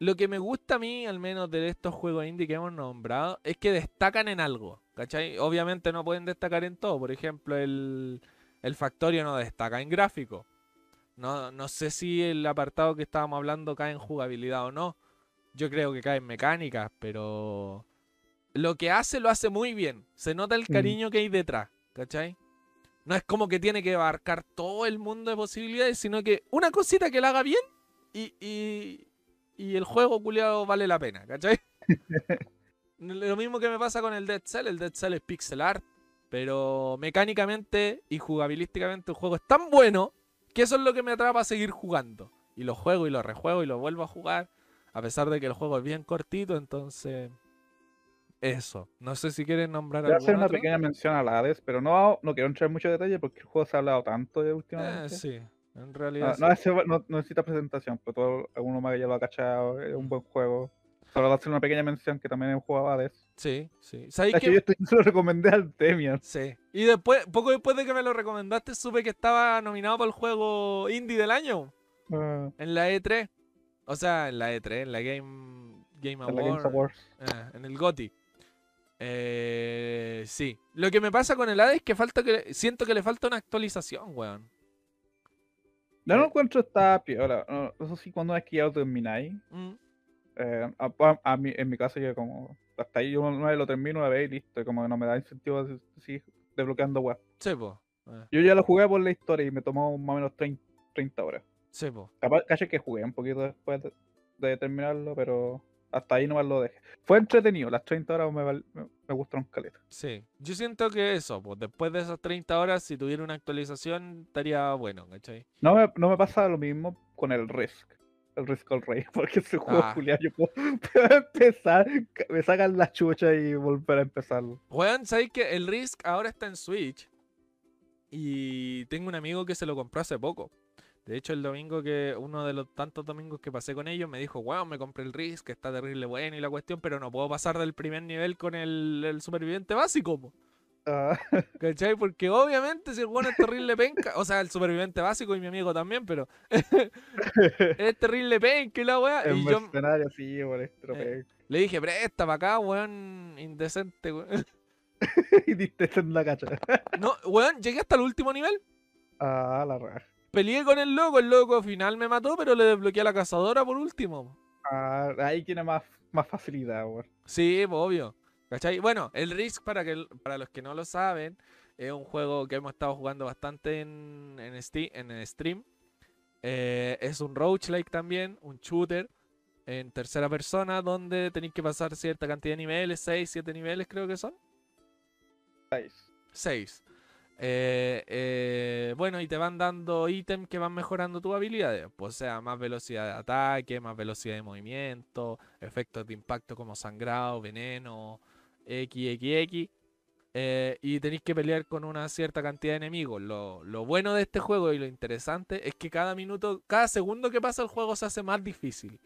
Lo que me gusta a mí, al menos de estos juegos indie que hemos nombrado, es que destacan en algo. ¿cachai? Obviamente no pueden destacar en todo. Por ejemplo, el, el Factorio no destaca en gráfico. No, no sé si el apartado que estábamos hablando cae en jugabilidad o no. Yo creo que cae en mecánicas, pero lo que hace lo hace muy bien. Se nota el Mm. cariño que hay detrás, ¿cachai? No es como que tiene que abarcar todo el mundo de posibilidades, sino que una cosita que la haga bien y, y, y el juego culiado vale la pena, ¿cachai? Lo mismo que me pasa con el Dead Cell. El Dead Cell es pixel art, pero mecánicamente y jugabilísticamente el juego es tan bueno que eso es lo que me atrapa a seguir jugando. Y lo juego y lo rejuego y lo vuelvo a jugar, a pesar de que el juego es bien cortito, entonces... Eso. No sé si quieren nombrar Voy a hacer una otro. pequeña mención a la Hades, pero no, no quiero entrar en mucho detalle porque el juego se ha hablado tanto de Eh, últimamente. sí, en realidad no, sí. ese- no- no necesita presentación, pero todo, alguno más que ya lo ha cachado, es un buen juego. Solo voy a hacer una pequeña mención que también es un juego Hades. Sí, sí. ¿Sabéis De hecho, qué? yo esto yo se lo recomendé al Demian. Sí. Y después, poco después de que me lo recomendaste, supe que estaba nominado para el juego indie del año Ah, en la E3. O sea, en la E3, en la Game, Game en la Games Award, Awards. eh, en el GOTY. Eh, sí. Lo que me pasa con el Hades es que falta que siento que le falta una actualización, weón. Yo no Eh. encuentro esta piola. No, eso sí, cuando es que ya lo termináis. Mm, eh, a, a- a mí, en mi caso, yo como. Hasta ahí yo una vez lo termino una vez y listo. Como que no me da incentivo a seguir desbloqueando web. sí, po. eh, Yo ya lo jugué por la historia y me tomó más o menos 30, 30 horas. sí, po. Capaz, caché que jugué un poquito después de, de terminarlo, pero hasta ahí nomás lo dejé. Fue entretenido, las 30 horas me, me, me gustaron caleta. Sí, yo siento que eso, pues después de esas 30 horas, si tuviera una actualización, estaría bueno, ¿cachai? No me, no me pasa lo mismo con el Risk. El Risk al Rey, porque ese juego Ah. culiao, yo puedo, empezar, me sacan la chucha y volver a empezarlo. Weón, ¿sabéis que el Risk ahora está en Switch? Y tengo un amigo que se lo compró hace poco. De hecho, el domingo que, uno de los tantos domingos que pasé con ellos, me dijo, weón, me compré el Risk, que está terrible bueno y la cuestión, pero no puedo pasar del primer nivel con el, el superviviente básico, po". Ah, ¿Cachai? Porque obviamente si el weón es terrible penca, o sea, el superviviente básico y mi amigo también, pero es terrible penca y la weá. el Y yo sí. Eh. le dije, presta para acá, weón, indecente, weón. y diste en la cacha. No, weón, llegué hasta el último nivel. Ah, la raja. Peleé con el loco, el loco al final me mató, pero le desbloqueé a la cazadora por último. Ah, ahí tiene más, más facilidad, weón. Sí, pues, obvio. ¿Cachai? Bueno, el Risk, para, que, para los que no lo saben, es un juego que hemos estado jugando bastante en, en, Steam, en el stream. Eh, es un roguelike también, un shooter en tercera persona, donde tenéis que pasar cierta cantidad de niveles, 6, 7 niveles creo que son. Nice. 6. Bueno, y te van dando ítems que van mejorando tus habilidades. Pues, sea, más velocidad de ataque, más velocidad de movimiento, efectos de impacto como sangrado, veneno, XXX. eh, y tenéis que pelear con una cierta cantidad de enemigos. Lo, lo bueno de este juego y lo interesante es que cada minuto, cada segundo que pasa el juego se hace más difícil.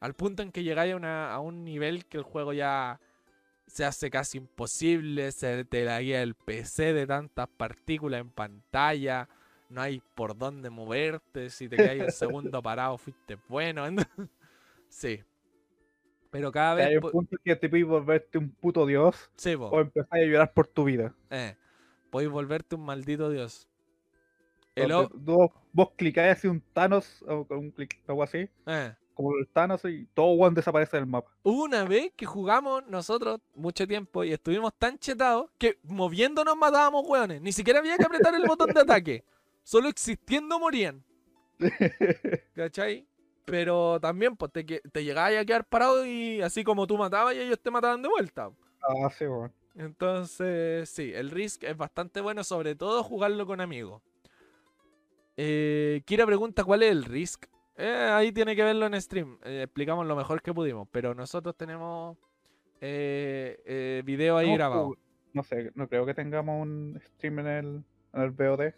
Al punto en que llegáis a, a un nivel que el juego ya se hace casi imposible, se te la guía el PC de tantas partículas en pantalla, no hay por dónde moverte, si te caes el segundo parado fuiste bueno. sí. Pero cada vez... Hay un punto que te puedes volverte un puto dios sí, o empezar a llorar por tu vida. eh, podéis volverte un maldito dios. El o- vos, vos clicáis así un Thanos o con un clic, algo así, eh. Como el Thanos y todo one desaparece del mapa. Hubo una vez que jugamos nosotros mucho tiempo y estuvimos tan chetados que moviéndonos matábamos hueones. Ni siquiera había que apretar el botón de ataque. Solo existiendo morían. ¿Cachai? Pero también pues te, te llegabas a quedar parado y así como tú matabas y ellos te mataban de vuelta. Ah, sí, weón. Entonces, sí, el Risk es bastante bueno, sobre todo jugarlo con amigos. Eh, Kira pregunta cuál es el Risk. Eh, ahí tiene que verlo en stream. Eh, explicamos lo mejor que pudimos. Pero nosotros tenemos eh, eh, video ahí No, grabado. uh, No sé, no creo que tengamos un stream en el, en el VOD.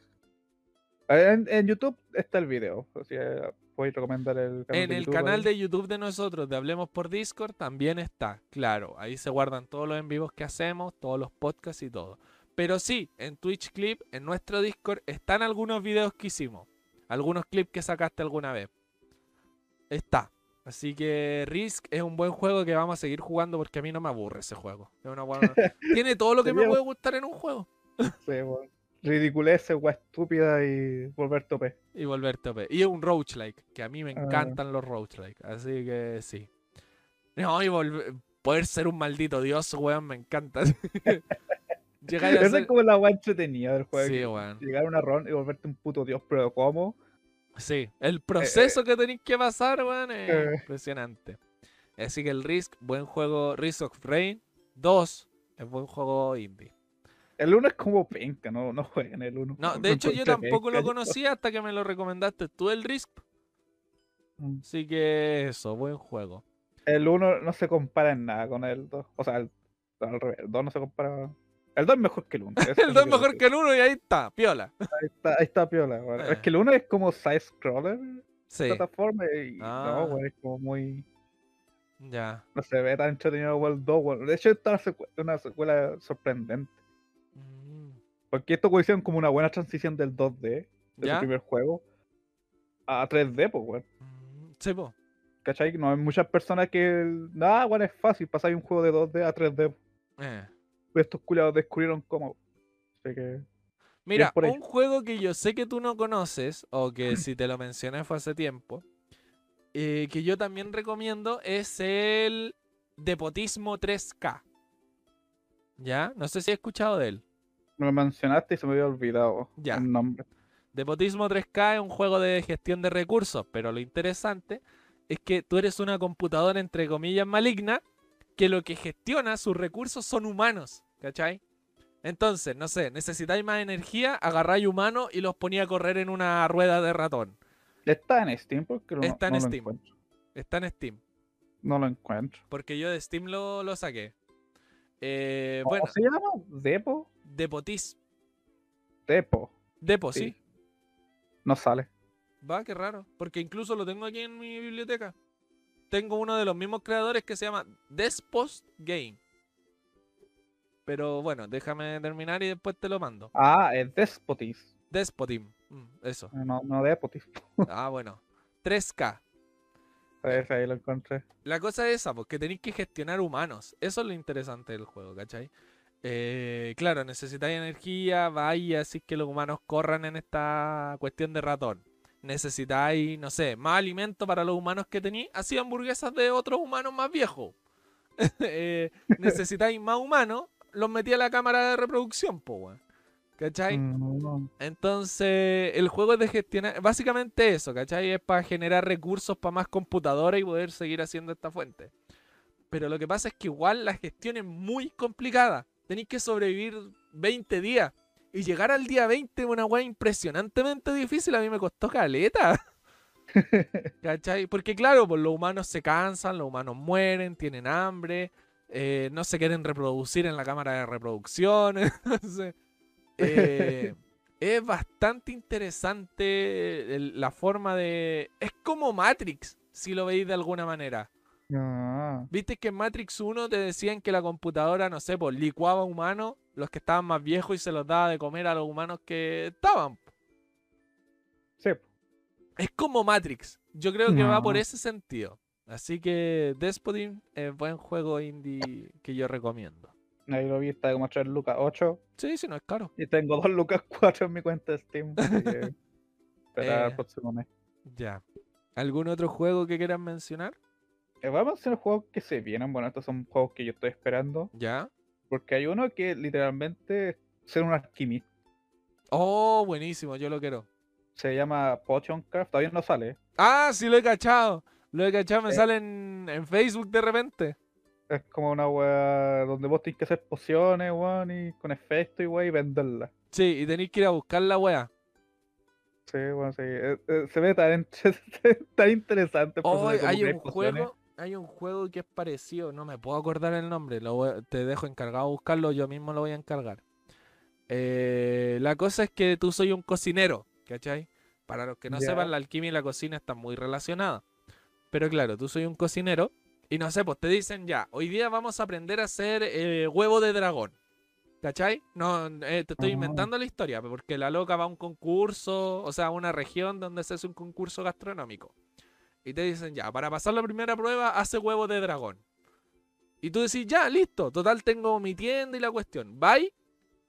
En, en YouTube está el video. O sea, podéis recomendar el canal En de el YouTube canal ahí. de YouTube de nosotros, de Hablemos por Discord, también está. Claro, ahí se guardan todos los en vivos que hacemos, todos los podcasts y todo. Pero sí, en Twitch Clip, en nuestro Discord, están algunos videos que hicimos. Algunos clips que sacaste alguna vez. Está. Así que Risk es un buen juego que vamos a seguir jugando porque a mí no me aburre ese juego. Es una buena- Tiene todo lo que me puede gustar en un juego. Sí, weón. Ridiculez, weá estúpida y volver tope. Y volver tope. Y es un roguelike, que a mí me Ah. encantan los roguelike. Así que sí. No, y volver- poder ser un maldito dios, weón, me encanta. Llegar a Esa ser... es como la weá entretenida del juego. Sí, weón. Llegar a una run y volverte un puto dios, pero ¿cómo? Sí, el proceso que tenéis que pasar, weón, es Eh. impresionante. Así que el Risk, buen juego. Risk of Rain 2 es buen juego indie. El 1 es como penca, no, no jueguen el 1. No, de hecho yo tampoco lo conocía hasta que me lo recomendaste tú el Risk. Mm. Así que eso, buen juego. El 1 no se compara en nada con el 2. O sea, el, al revés, el 2 no se compara. El 2 es mejor que el 1. El 2 es mejor que el 1 y ahí está, piola. Ahí está, ahí está piola, weón. Eh. Es que el 1 es como side-scroller, Sí, plataforma, y Ah. no, weón, es como muy. ya. No se ve tan entretenido el 2, weón. De hecho, esta es una secue- una secuela sorprendente. Mm, Porque esto hicieron como una buena transición del 2D, de ¿Ya? su primer juego, a 3D, pues, weón. Mm, Sí, po. ¿Cachai? No hay muchas personas que. Nada, weón, es fácil pasar un juego de 2D a 3D. Eh. Estos culiados descubrieron cómo. Así que. Mira, ahí. un juego que yo sé que tú no conoces, o que si te lo mencioné fue hace tiempo, eh, que yo también recomiendo, es el Depotismo 3K. ¿Ya? No sé si has escuchado de él. Me lo mencionaste y se me había olvidado Ya. el nombre. Depotismo 3K es un juego de gestión de recursos, pero lo interesante es que tú eres una computadora entre comillas maligna que lo que gestiona sus recursos son humanos, ¿cachai? Entonces, no sé, necesitáis más energía, agarráis humanos y los ponía a correr en una rueda de ratón. Está en Steam porque no, Está en no lo Steam. Está en Steam, No lo encuentro. porque yo de Steam lo, lo saqué. Eh, ¿Cómo bueno, se llama? ¿Depo? Depotis. Depo. Depo, sí. Sí. No sale. Va, qué raro. Porque incluso lo tengo aquí en mi biblioteca. Tengo uno de los mismos creadores que se llama Despost Game. Pero bueno, déjame terminar y después te lo mando. Ah, es Despotis. Despotim. Mm, eso. No, no Depotis. Ah, bueno. 3K. A ver, ahí lo encontré. La cosa es esa, porque tenéis que gestionar humanos. Eso es lo interesante del juego, ¿cachai? Eh, claro, necesitáis energía, vaya, así que los humanos corran en esta cuestión de ratón. Necesitáis, no sé, más alimento para los humanos que tenéis, así hamburguesas de otros humanos más viejos. Eh, necesitáis más humanos, los metí a la cámara de reproducción, po, weón. ¿Cachai? Mm, Entonces, el juego es de gestionar, básicamente eso, ¿cachai? Es para generar recursos para más computadoras y poder seguir haciendo esta fuente. Pero lo que pasa es que igual la gestión es muy complicada. Tenéis que sobrevivir 20 días. Y llegar al día 20 es una weá impresionantemente difícil. A mí me costó caleta. ¿Cachai? Porque claro, pues los humanos se cansan, los humanos mueren, tienen hambre, eh, no se quieren reproducir en la cámara de reproducción. Entonces, eh, es bastante interesante la forma de... Es como Matrix, si lo veis de alguna manera. ah, Viste que en Matrix 1 te decían que la computadora, no sé, pues licuaba humanos, los que estaban más viejos y se los daba de comer a los humanos que estaban. sí. Es como Matrix. Yo creo que va por ese sentido. Así que Despotin es buen juego indie que yo recomiendo. Ahí lo vi, está como 3 lucas 8. Sí, sí, no es caro. Y tengo 2 lucas 4 en mi cuenta de Steam. Así que. Esperar Eh. al próximo mes. Ya. ¿Algún otro juego que quieran mencionar? Eh, vamos a hacer los juegos que se vienen. Bueno, estos son juegos que yo estoy esperando. Ya. Porque hay uno que literalmente es ser un alquimista. Oh, buenísimo, yo lo quiero. Se llama Potion Craft. Todavía no sale. Ah, sí lo he cachado. Lo he cachado, me sale en, en Facebook de repente. Es como una wea donde vos tenés que hacer pociones, weón, y con efecto y wea, y venderlas. Sí, y tenéis que ir a buscar la wea. Sí, bueno, sí. eh, eh, se ve tan, interesante. Oh, de hay un pociones. juego, hay un juego que es parecido, no me puedo acordar el nombre, lo voy a- te dejo encargado de buscarlo, yo mismo lo voy a encargar. Eh, la cosa es que tú soy un cocinero, ¿cachai? Para los que no sepan, la alquimia y la cocina están muy relacionadas. Pero claro, tú soy un cocinero y no sé, pues te dicen ya, hoy día vamos a aprender a hacer eh, huevo de dragón. ¿Cachai? No, eh, te estoy Ah. inventando la historia, porque la loca va a un concurso, o sea, a una región donde se hace un concurso gastronómico. y te dicen, ya, para pasar la primera prueba, hace huevos de dragón. Y tú decís, ya, listo, total tengo mi tienda y la cuestión. Bye,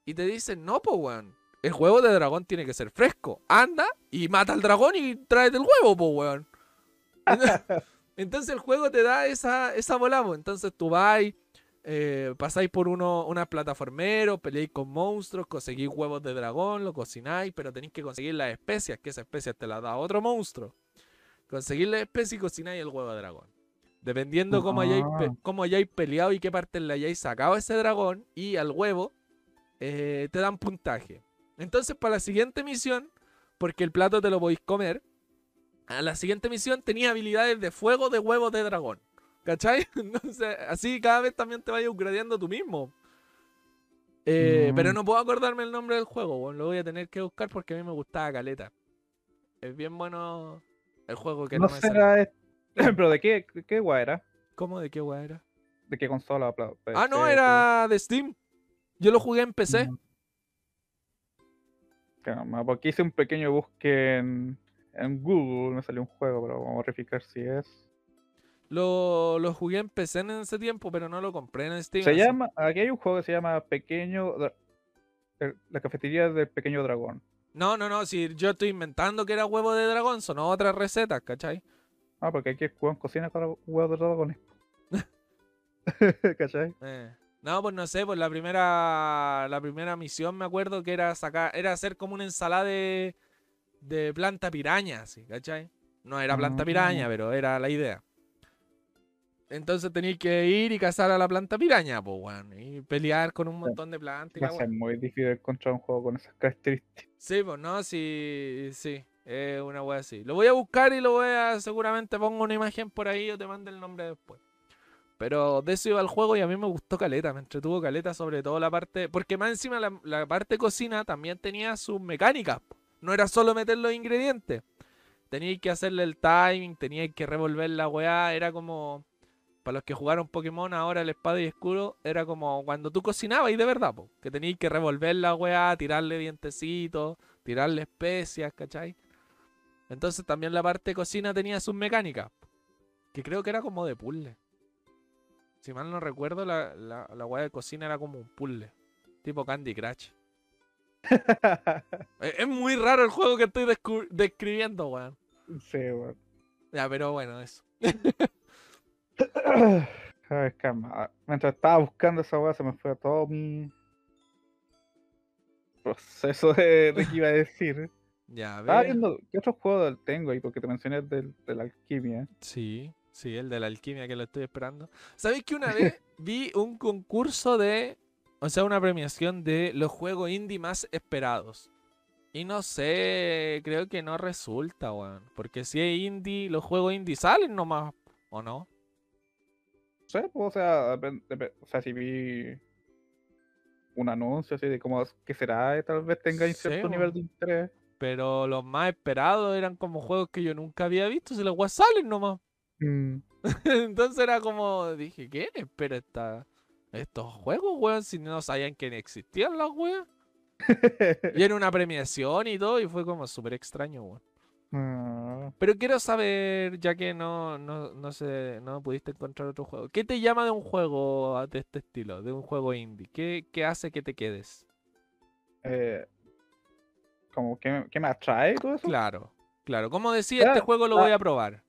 y te dicen, no, pues, weón. El huevo de dragón tiene que ser fresco. Anda y mata al dragón y tráete el huevo, pues, weón. Entonces el juego te da esa, esa bola. Entonces tú vais, eh, pasáis por uno, unas plataformeros, peleáis con monstruos, conseguís huevos de dragón, lo cocináis, pero tenéis que conseguir las especias, que esas especias te las da otro monstruo. Conseguir las especias y cocináis el huevo de dragón. Dependiendo cómo hayáis, Ah. cómo hayáis peleado y qué parte le hayáis sacado a ese dragón y al huevo, eh, te dan puntaje. Entonces, para la siguiente misión, porque el plato te lo podéis comer, a la siguiente misión tenía habilidades de fuego de huevos de dragón. ¿Cachai? Entonces, así cada vez también te vayas upgradeando tú mismo. Eh, Mm. Pero no puedo acordarme el nombre del juego, lo voy a tener que buscar porque a mí me gustaba Caleta. Es bien bueno el juego que no, no me será. est- Pero ¿de qué, qué guay era? ¿Cómo? ¿De qué weá era? ¿De qué consola? Ah, no, era de Steam. Yo lo jugué en PC. Mm. Calma, porque hice un pequeño busque en, en Google, me salió un juego, pero vamos a verificar si es. Lo, lo jugué en PC en ese tiempo, pero no lo compré en Steam. Se así- llama, aquí hay un juego que se llama Pequeño, eh, la cafetería del pequeño dragón. No, no, no. Si yo estoy inventando que era huevo de dragón, son otras recetas, ¿cachai? Ah, porque aquí juegan cocina con huevos de dragones. ¿Cachai? Eh, No, pues no sé, pues la primera la primera misión me acuerdo que era sacar, era hacer como una ensalada de, de planta piraña, así, ¿cachai? No era planta Ah. piraña, pero era la idea. Entonces tenéis que ir y cazar a la planta piraña, pues, weón. Y pelear con un montón de plantas y Va a ser muy difícil encontrar un juego con esas características. Sí, pues no, sí, sí. Es una wea así. Lo voy a buscar y lo voy a. Seguramente pongo una imagen por ahí o te mando el nombre después. Pero de eso iba el juego y a mí me gustó caleta. Me entretuvo caleta, sobre todo la parte. Porque más encima la, la parte cocina también tenía sus mecánicas. po. No era solo meter los ingredientes. Teníais que hacerle el timing, teníais que revolver la weá. Era como. Para los que jugaron Pokémon, ahora el espada y escudo, era como cuando tú cocinabas y de verdad, po, que teníais que revolver la weá, tirarle dientecitos, tirarle especias, ¿cachai? Entonces también la parte de cocina tenía sus mecánicas, que creo que era como de puzzle. Si mal no recuerdo, la, la, la weá de cocina era como un puzzle, tipo Candy Crush. Es, es muy raro el juego que estoy describiendo, weón. sí, weón. Ya, pero bueno, eso. Ay, calma. ah, Mientras estaba buscando esa weá, se me fue todo mi proceso de, de qué iba a decir. Ya, Estaba ve. viendo qué otros juegos tengo y porque te mencioné del, de la alquimia. Sí, sí, el de la alquimia que lo estoy esperando. ¿Sabéis que una vez vi un concurso de, o sea, una premiación de los juegos indie más esperados? Y no sé, creo que no resulta, weón. Porque si es indie, los juegos indie salen nomás, ¿o no? No sé, pues, o sea, o sea, si vi un anuncio así de cómo que será, tal vez tenga Sí, cierto nivel de interés. Pero los más esperados eran como juegos que yo nunca había visto, si los weas salen nomás. Mm, Entonces era como, dije, ¿quién espera esta, estos juegos, weón? Si no sabían que existían las weas. Y era una premiación y todo, y fue como súper extraño, weón. ah, Pero quiero saber, ya que no, no, no sé, no pudiste encontrar otro juego. ¿Qué te llama de un juego de este estilo, de un juego indie? ¿Qué, qué hace que te quedes? eh, como que, que me atrae todo eso. Claro, claro. Como decía, este juego lo voy a probar.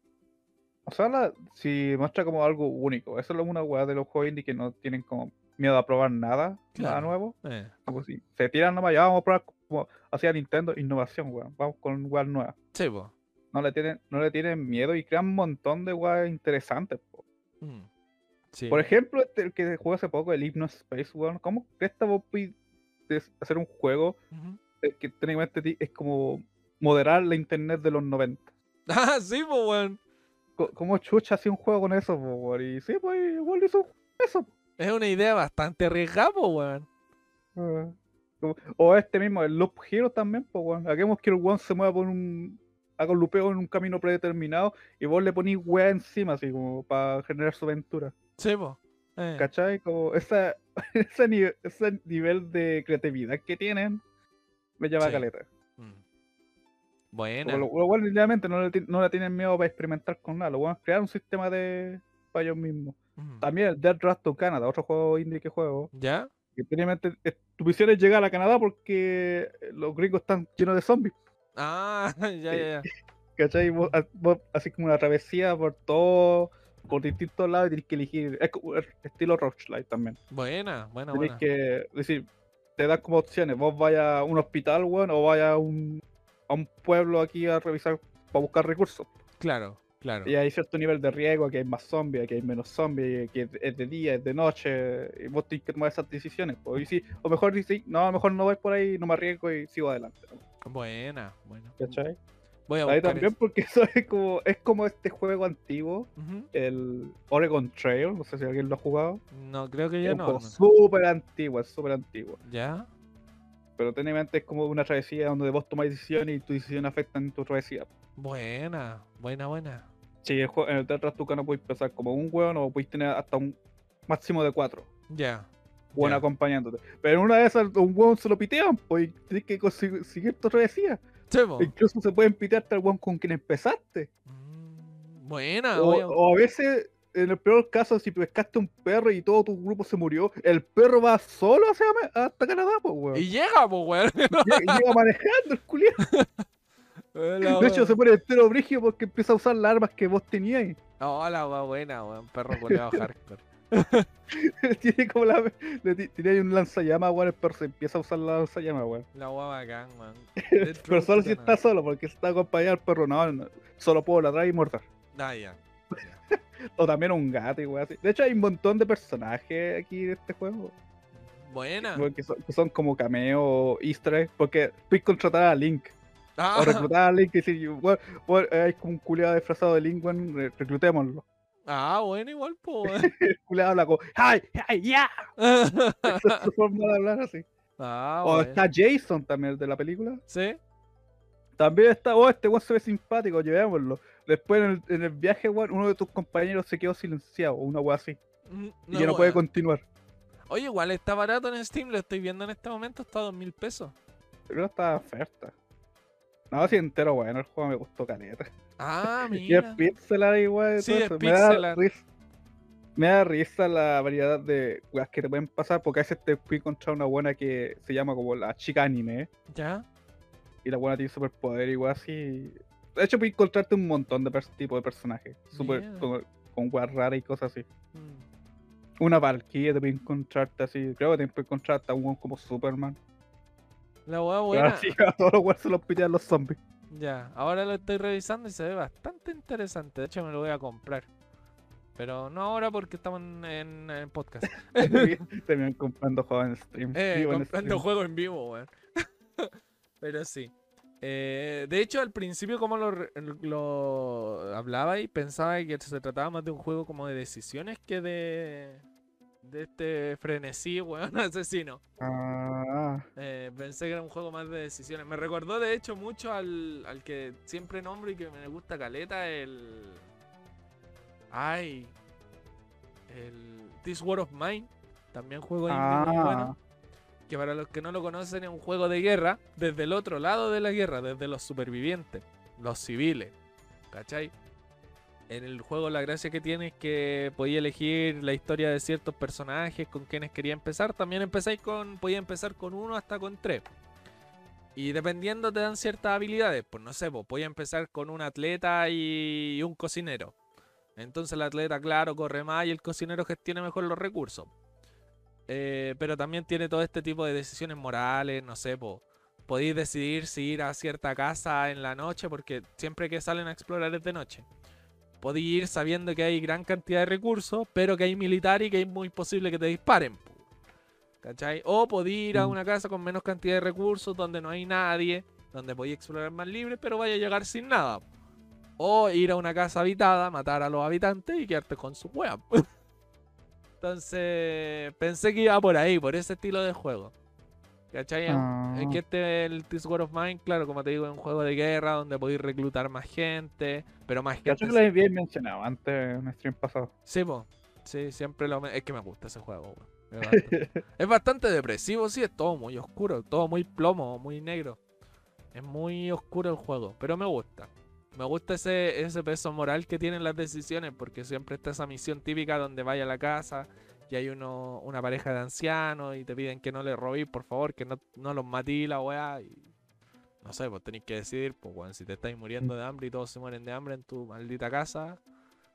O sea, la- si muestra como algo único. Eso es una weá de los juegos indie que no tienen como miedo a probar nada, nada nuevo. Eh, Como si se tiran nomás, ya vamos a probar como hacía Nintendo, innovación, weón. Vamos con weas nuevas. sí, po. No le tienen, no le tienen miedo y crean un montón de weas interesantes, po. Mm. Sí. Por ejemplo, este, el que jugué hace poco, el Hypno Space, weón. ¿Cómo crees que hacer un juego Ujú. eh, que técnicamente es como moderar la internet de los 90? Ah, sí, pues, weón. ¿Cómo chucha hacía un juego con eso, po? Y sí, pues igual hizo eso. po. Es una idea bastante arriesgada, po, weón. Ah, O este mismo, el Loop Hero también, pues, weón. Hagamos que el weón se mueva por un. haga un lupeo en un camino predeterminado y vos le ponís weá encima, así como para generar su aventura. Sí, po. Eh. ¿Cachai? Como esa, ese, nivel, ese nivel de creatividad que tienen me llama Sí. caleta. Buenos literalmente no le, no le tienen miedo para experimentar con nada. Los buenos crear un sistema de para ellos mismos. También el Dead Rat to Canada, otro juego indie que juego. ¿Ya? Que literalmente eh, tu misión es llegar a Canadá porque los gringos están llenos de zombies. Ah, ya, ya, ya. ¿Cachai? Vos- a- vos así como una travesía por todo, por distintos lados y tienes que elegir. Es como el estilo Roachlight también. Buena, buena, Tienes buena. que decir, te dan como opciones. Vos vayas a un hospital, weón, o vayas a un, a un pueblo aquí a revisar para buscar recursos. Claro, claro. Y hay cierto nivel de riesgo, aquí hay más zombies, aquí hay menos zombies, aquí es es de día, es de noche, y vos tienes que tomar esas decisiones. pues. Y sí, o mejor dices, no, a lo mejor no voy por ahí, no me arriesgo y sigo adelante. Buena, buena. ¿Cachai? Voy a Ahí también porque eso es como, es como este juego antiguo, el Oregon Trail, no sé si alguien lo ha jugado. No, creo que Es ya un no. no. súper antiguo, es súper antiguo. ¿Ya? Pero técnicamente es como una travesía donde vos tomáis decisiones y tus decisiones afectan tu travesía. Buena, buena, buena. Sí, el juego, en el Teatro Tucano podéis empezar como un hueón o podéis tener hasta un máximo de cuatro. Ya. Bueno, ya. acompañándote. Pero en una de esas, un hueón se lo pitean, pues y tenés que conseguir- seguir tu travesía. Sí. Incluso se pueden pitearte al hueón con quien empezaste. Mm, Buena, O, o a veces, en el peor caso, si pescaste un perro y todo tu grupo se murió, el perro va solo hacia, hasta Canadá, pues, weón. Y llega, pues, weón. Llega, llega manejando el culiao. Hola, De hecho, se pone entero brigio porque empieza a usar las armas que vos teníais. Hola, weón, buena, weón. Perro culeado hardcore. Tiene como la. Tiene ahí un lanzallamas, weón. El perro se empieza a usar la lanzallamas, weón. La weá bacán, weón. Pero solo si está solo, porque si está acompañado el perro, no, no, solo puedo ladrar y morder. Ah, ya. O también un gato y weón así. De hecho, hay un montón de personajes aquí de este juego. Buena. que, son, que son como cameo easter egg, porque puedes contratar a Link. Ah, O reclutar a Link y decir, weón, hay como un culiado disfrazado de Link, re- reclutémoslo. ah, bueno, igual, pues. El culiado habla como, ¡ay, ay, ya! Esa es su forma de hablar así. ah, O bueno. está Jason también, el de la película. ¿Sí? También está, oh, este weón se ve simpático, llevémoslo. Después en el, en el viaje, weón, uno de tus compañeros se quedó silenciado, o una weá así. Mm, Y ya no puede continuar. Oye, igual está barato en Steam, lo estoy viendo en este momento, está a dos mil pesos. Pero está oferta. No, si entero, bueno, el juego me gustó caleta. Ah, Y es mira. pixel art igual. Sí, todo es eso. Me da risa. Me da risa la variedad de weas que te pueden pasar, porque a veces te puedes encontrar una buena que se llama como la chica anime, ¿Ya? Y la buena tiene superpoder igual así. De hecho, puedes encontrarte un montón de tipos de personajes, super, con, con weas raras y cosas así. Mm. Una Valkyrie te puede encontrarte así, creo que te puede encontrar hasta un como Superman. La Pero buena. así a todos los weones se los pitean los zombies. Ya, ahora lo estoy revisando y se ve bastante interesante. De hecho, me lo voy a comprar. Pero no ahora porque estamos en, en- en podcast. Terminan comprando juegos en stream. Eh, comprando juegos en vivo, weón. Pero sí. Eh, de hecho, al principio, como lo, lo hablaba y pensaba que se trataba más de un juego como de decisiones que de. de este frenesí, weón, asesino. Ah, Eh, pensé que era un juego más de decisiones. Me recordó, de hecho, mucho al, al que siempre nombro y que me gusta caleta, el. Ay. El This War of Mine. También juego indie muy bueno. Que para los que no lo conocen es un juego de guerra desde el otro lado de la guerra, desde los supervivientes, los civiles. ¿Cachai? En el juego la gracia que tiene es que podía elegir la historia de ciertos personajes con quienes quería empezar. También empezáis con. Podía empezar con uno hasta con tres. Y dependiendo te dan ciertas habilidades. Pues no sé, pues podía empezar con un atleta y un cocinero. Entonces el atleta, claro, corre más y el cocinero gestiona mejor los recursos. Eh, pero también tiene todo este tipo de decisiones morales, no sé, po. podéis decidir si ir a cierta casa en la noche, porque siempre que salen a explorar es de noche. Podéis ir sabiendo que hay gran cantidad de recursos, pero que hay militar y que es muy posible que te disparen. po. ¿Cachai? O podéis ir a Mm. una casa con menos cantidad de recursos, donde no hay nadie, donde podéis explorar más libre, pero vaya a llegar sin nada. O ir a una casa habitada, matar a los habitantes y quedarte con su wea. Entonces, pensé que iba por ahí, por ese estilo de juego. ¿Cachai? Ah. es que este, el This War of Mine, claro, como te digo, es un juego de guerra donde podéis reclutar más gente, pero más gente. Que lo había mencionado antes en un stream pasado. Sí, po. Sí, siempre lo. Es que me gusta ese juego, weón. Es bastante, es bastante depresivo, sí, es todo muy oscuro, todo muy plomo, muy negro. Es muy oscuro el juego, pero me gusta. Me gusta ese, ese peso moral que tienen las decisiones, porque siempre está esa misión típica donde vaya a la casa y hay uno, una pareja de ancianos y te piden que no le robéis, por favor, que no, no los matí la weá. Y no sé, pues tenéis que decidir, pues bueno, si te estáis muriendo de hambre y todos se mueren de hambre en tu maldita casa,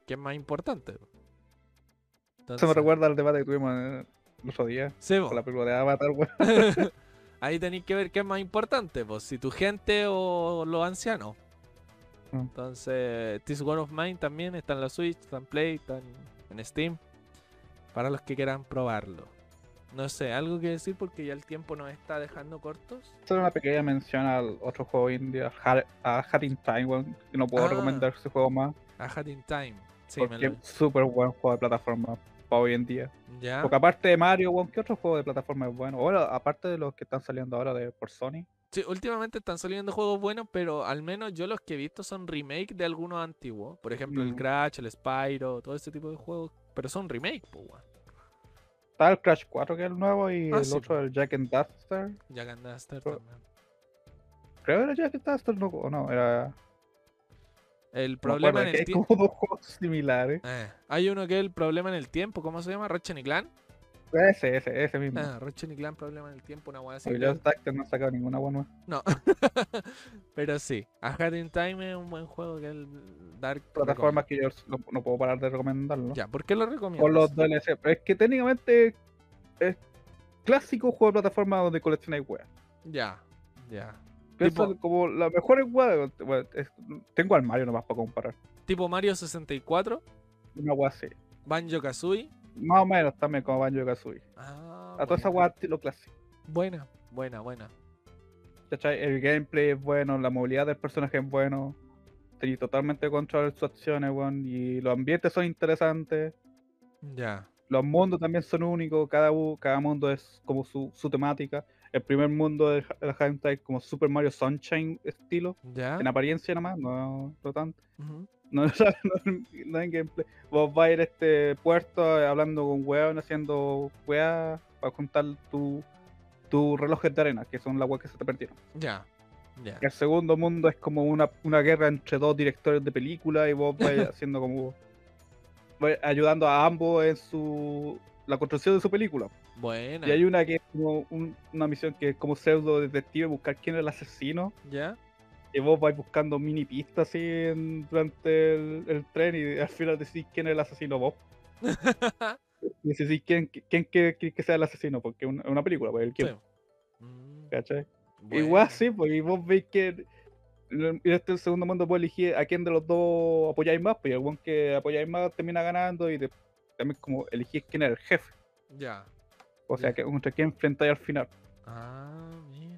¿qué es más importante? Eso me Entonces- recuerda al debate que tuvimos eh, el otro día Sí, con la película de Avatar, weón. Ahí tenéis que ver qué es más importante, pues si tu gente o los ancianos. Mm. Entonces, This War of Mine también está en la Switch, está en Play, está en, Steam. Para los que quieran probarlo. No sé, algo que decir porque ya el tiempo nos está dejando cortos. Hacer una pequeña mención al otro juego indie, a Hat, in Time, que no puedo Ah. recomendar ese juego más, A Hat in Time. Sí, me lo. es súper buen juego de plataforma para hoy en día. Ya. Porque aparte de Mario, ¿qué otro juego de plataforma es bueno? Bueno, aparte de los que están saliendo ahora de por Sony. Sí, últimamente están saliendo juegos buenos, pero al menos yo los que he visto son remake de algunos antiguos. Por ejemplo, el. Crash, el Spyro, todo ese tipo de juegos. Pero son remake, pues, weón. Está el Crash 4 que es el nuevo y Ah, el sí, otro, el Jack and Daxter. Jack and Daxter Pero- también. Creo que era Jack and Daxter, no, o no, era... El no problema acuerdo, en el hay tiempo. como dos juegos similares. hay uno que es el problema en el tiempo. ¿Cómo se llama? Ratchet y Clan. Ese, ese, ese mismo. Ah, Ratchet y Clan, problema en el tiempo, una weá así. Just Daxter no ha sacado ninguna buena. No. Pero sí, A Hat in Time es un buen juego que el Dark. Plataformas que yo no, no puedo parar de recomendarlo. Ya, ¿por qué lo recomiendas? Por los DLC. Pero es que técnicamente es clásico juego de plataforma donde coleccionáis weas. Ya, ya. Pienso Tipo- como las mejores weas. bueno, es- tengo al Mario nomás para comparar. Tipo Mario 64, Una wea así. Banjo Kazooie. Más o menos también como Banjo Kazooie. Ah, A toda esa wea estilo clásico. Buena, buena, buena. ¿Cachai? El gameplay es bueno, la movilidad del personaje es bueno. Tenéis totalmente control de sus acciones, weón. Y los ambientes son interesantes. Ya, Los mundos también son únicos. Cada, cada mundo es como su, su temática. El primer mundo de Hentai es como Super Mario Sunshine estilo. ya. En apariencia nomás, no, no tanto. No, no, no en gameplay. Vos vas a ir a este puerto eh, hablando con weón, haciendo weas para contar tu, tu relojes de arena, que son las weas que se te perdieron. Ya, ya. El segundo mundo es como una, una guerra entre dos directores de película y vos vas haciendo como. vas ayudando a ambos en su. la construcción de su película. Buena. Y hay una que es como un- una misión que es como pseudo detective, buscar quién es el asesino. Ya. Y vos vais buscando mini pistas así en- durante el, el tren y al final decís quién es el asesino vos. Y decís quién, quién quiere que, que sea el asesino, porque es una, una película, pues el Sí. quién, Mm, ¿cachai? buena. Igual sí, pues y vos veis que en este segundo mundo puedes elegir a quién de los dos apoyáis más, pues y el que apoyáis más termina ganando y también como elegís quién es el jefe. Ya. O sea, que contra quién enfrentáis al final. Ah.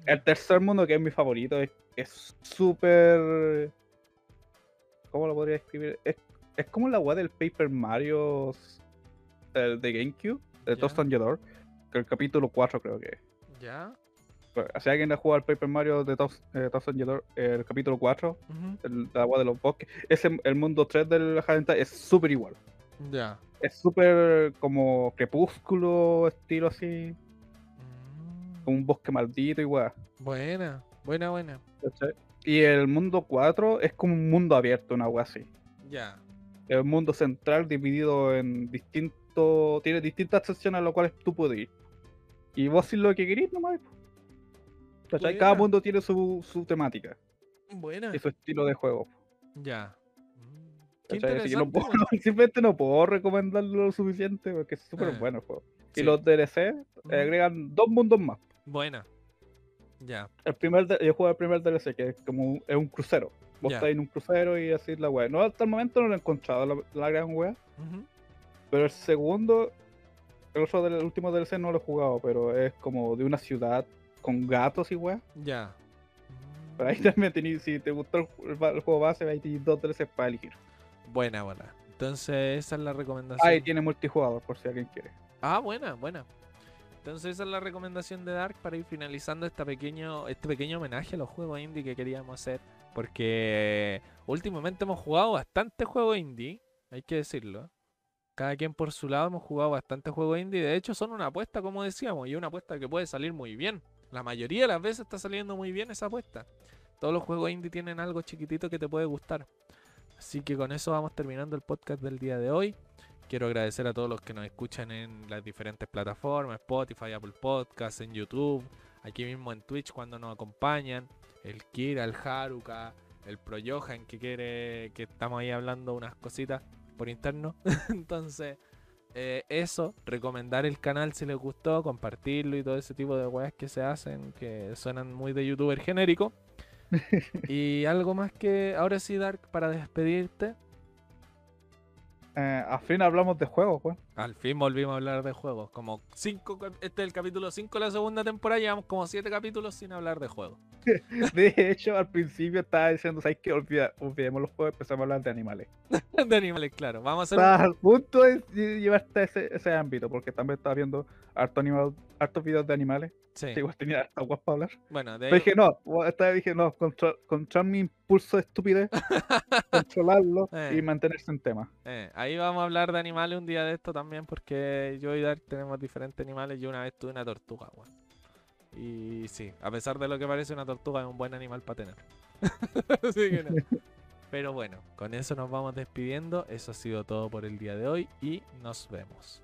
El tercer mundo, que es mi favorito, es súper. ¿Cómo lo podría escribir? Es, es como la weá del Paper Mario eh, de GameCube, de and Yador, que el capítulo 4 creo que es. Ya. Si alguien ha jugado al Paper Mario de Toast, eh, Yador, el capítulo 4, ujú, el, la agua de los bosques, ese, el mundo 3 del Hentai es súper igual. Ya. Es súper como crepúsculo, estilo así, como un bosque maldito y weá. Buena, buena, buena. ¿cachai? Y el mundo 4 es como un mundo abierto, una weá así. Ya. El mundo central dividido en distintos. Tiene distintas secciones a las cuales tú puedes ir. Y vos haces lo que querís nomás. ¿Cachai? Cada mundo tiene su, su temática Buena. y su estilo de juego. Ya. Mm, Qué ¿cachai? Así que no interesante, puedo- weón. simplemente no puedo recomendarlo lo suficiente porque es súper Ah, bueno el juego. sí. Y los DLC eh, agregan dos mundos más. Buena. Ya. El primer de- yo juego el primer DLC, que es como un, es un crucero. Vos Ya. estás en un crucero y así la wea. No, hasta el momento no lo he encontrado la, la gran wea. Pero el segundo, el otro del el último DLC no lo he jugado, pero es como de una ciudad con gatos y wea. Ya. Pero ahí también tenéis, si te gustó el, el juego base, ahí tenéis dos DLCs para elegir. Buena, buena. Entonces, esa es la recomendación. Ahí tiene multijugador, por si alguien quiere. Ah, buena, buena. Entonces esa es la recomendación de Dark para ir finalizando esta pequeño, este pequeño homenaje a los juegos indie que queríamos hacer. Porque últimamente hemos jugado bastante juegos indie, hay que decirlo. Cada quien por su lado hemos jugado bastante juegos indie. De hecho son una apuesta, como decíamos, y una apuesta que puede salir muy bien. La mayoría de las veces está saliendo muy bien esa apuesta. Todos los juegos indie tienen algo chiquitito que te puede gustar. Así que con eso vamos terminando el podcast del día de hoy. Quiero agradecer a todos los que nos escuchan en las diferentes plataformas, Spotify, Apple Podcasts, en YouTube, aquí mismo en Twitch cuando nos acompañan, el Kira, el Haruka, el Pro Johan que quiere que estamos ahí hablando unas cositas por interno. Entonces, eh, eso, recomendar el canal si les gustó, compartirlo y todo ese tipo de weas que se hacen, que suenan muy de youtuber genérico. y algo más que ahora sí, Dark, para despedirte. Eh, al fin hablamos de juegos, pues. Al fin volvimos a hablar de juegos. Como cinco, este es el capítulo 5 de la segunda temporada, llevamos como 7 capítulos sin hablar de juegos. De hecho, al principio estaba diciendo, ¿sabes qué? olvidemos los juegos, empezamos a hablar de animales. de animales, claro. Vamos a hacer. Estaba al punto de llevarte a ese, ese ámbito, porque también estaba viendo harto animal, hartos videos de animales. Sí. igual tenía harta guapa para hablar. Bueno, de ahí... dije, no, esta vez dije, no, controlar mi impulso de estupidez, controlarlo y eh. mantenerse en tema. Eh, ahí vamos a hablar de animales un día de esto también, porque yo y Dark tenemos diferentes animales. Yo una vez tuve una tortuga, weón. Y sí, a pesar de lo que parece una tortuga, es un buen animal para tener. Pero bueno, con eso nos vamos despidiendo. Eso ha sido todo por el día de hoy y nos vemos.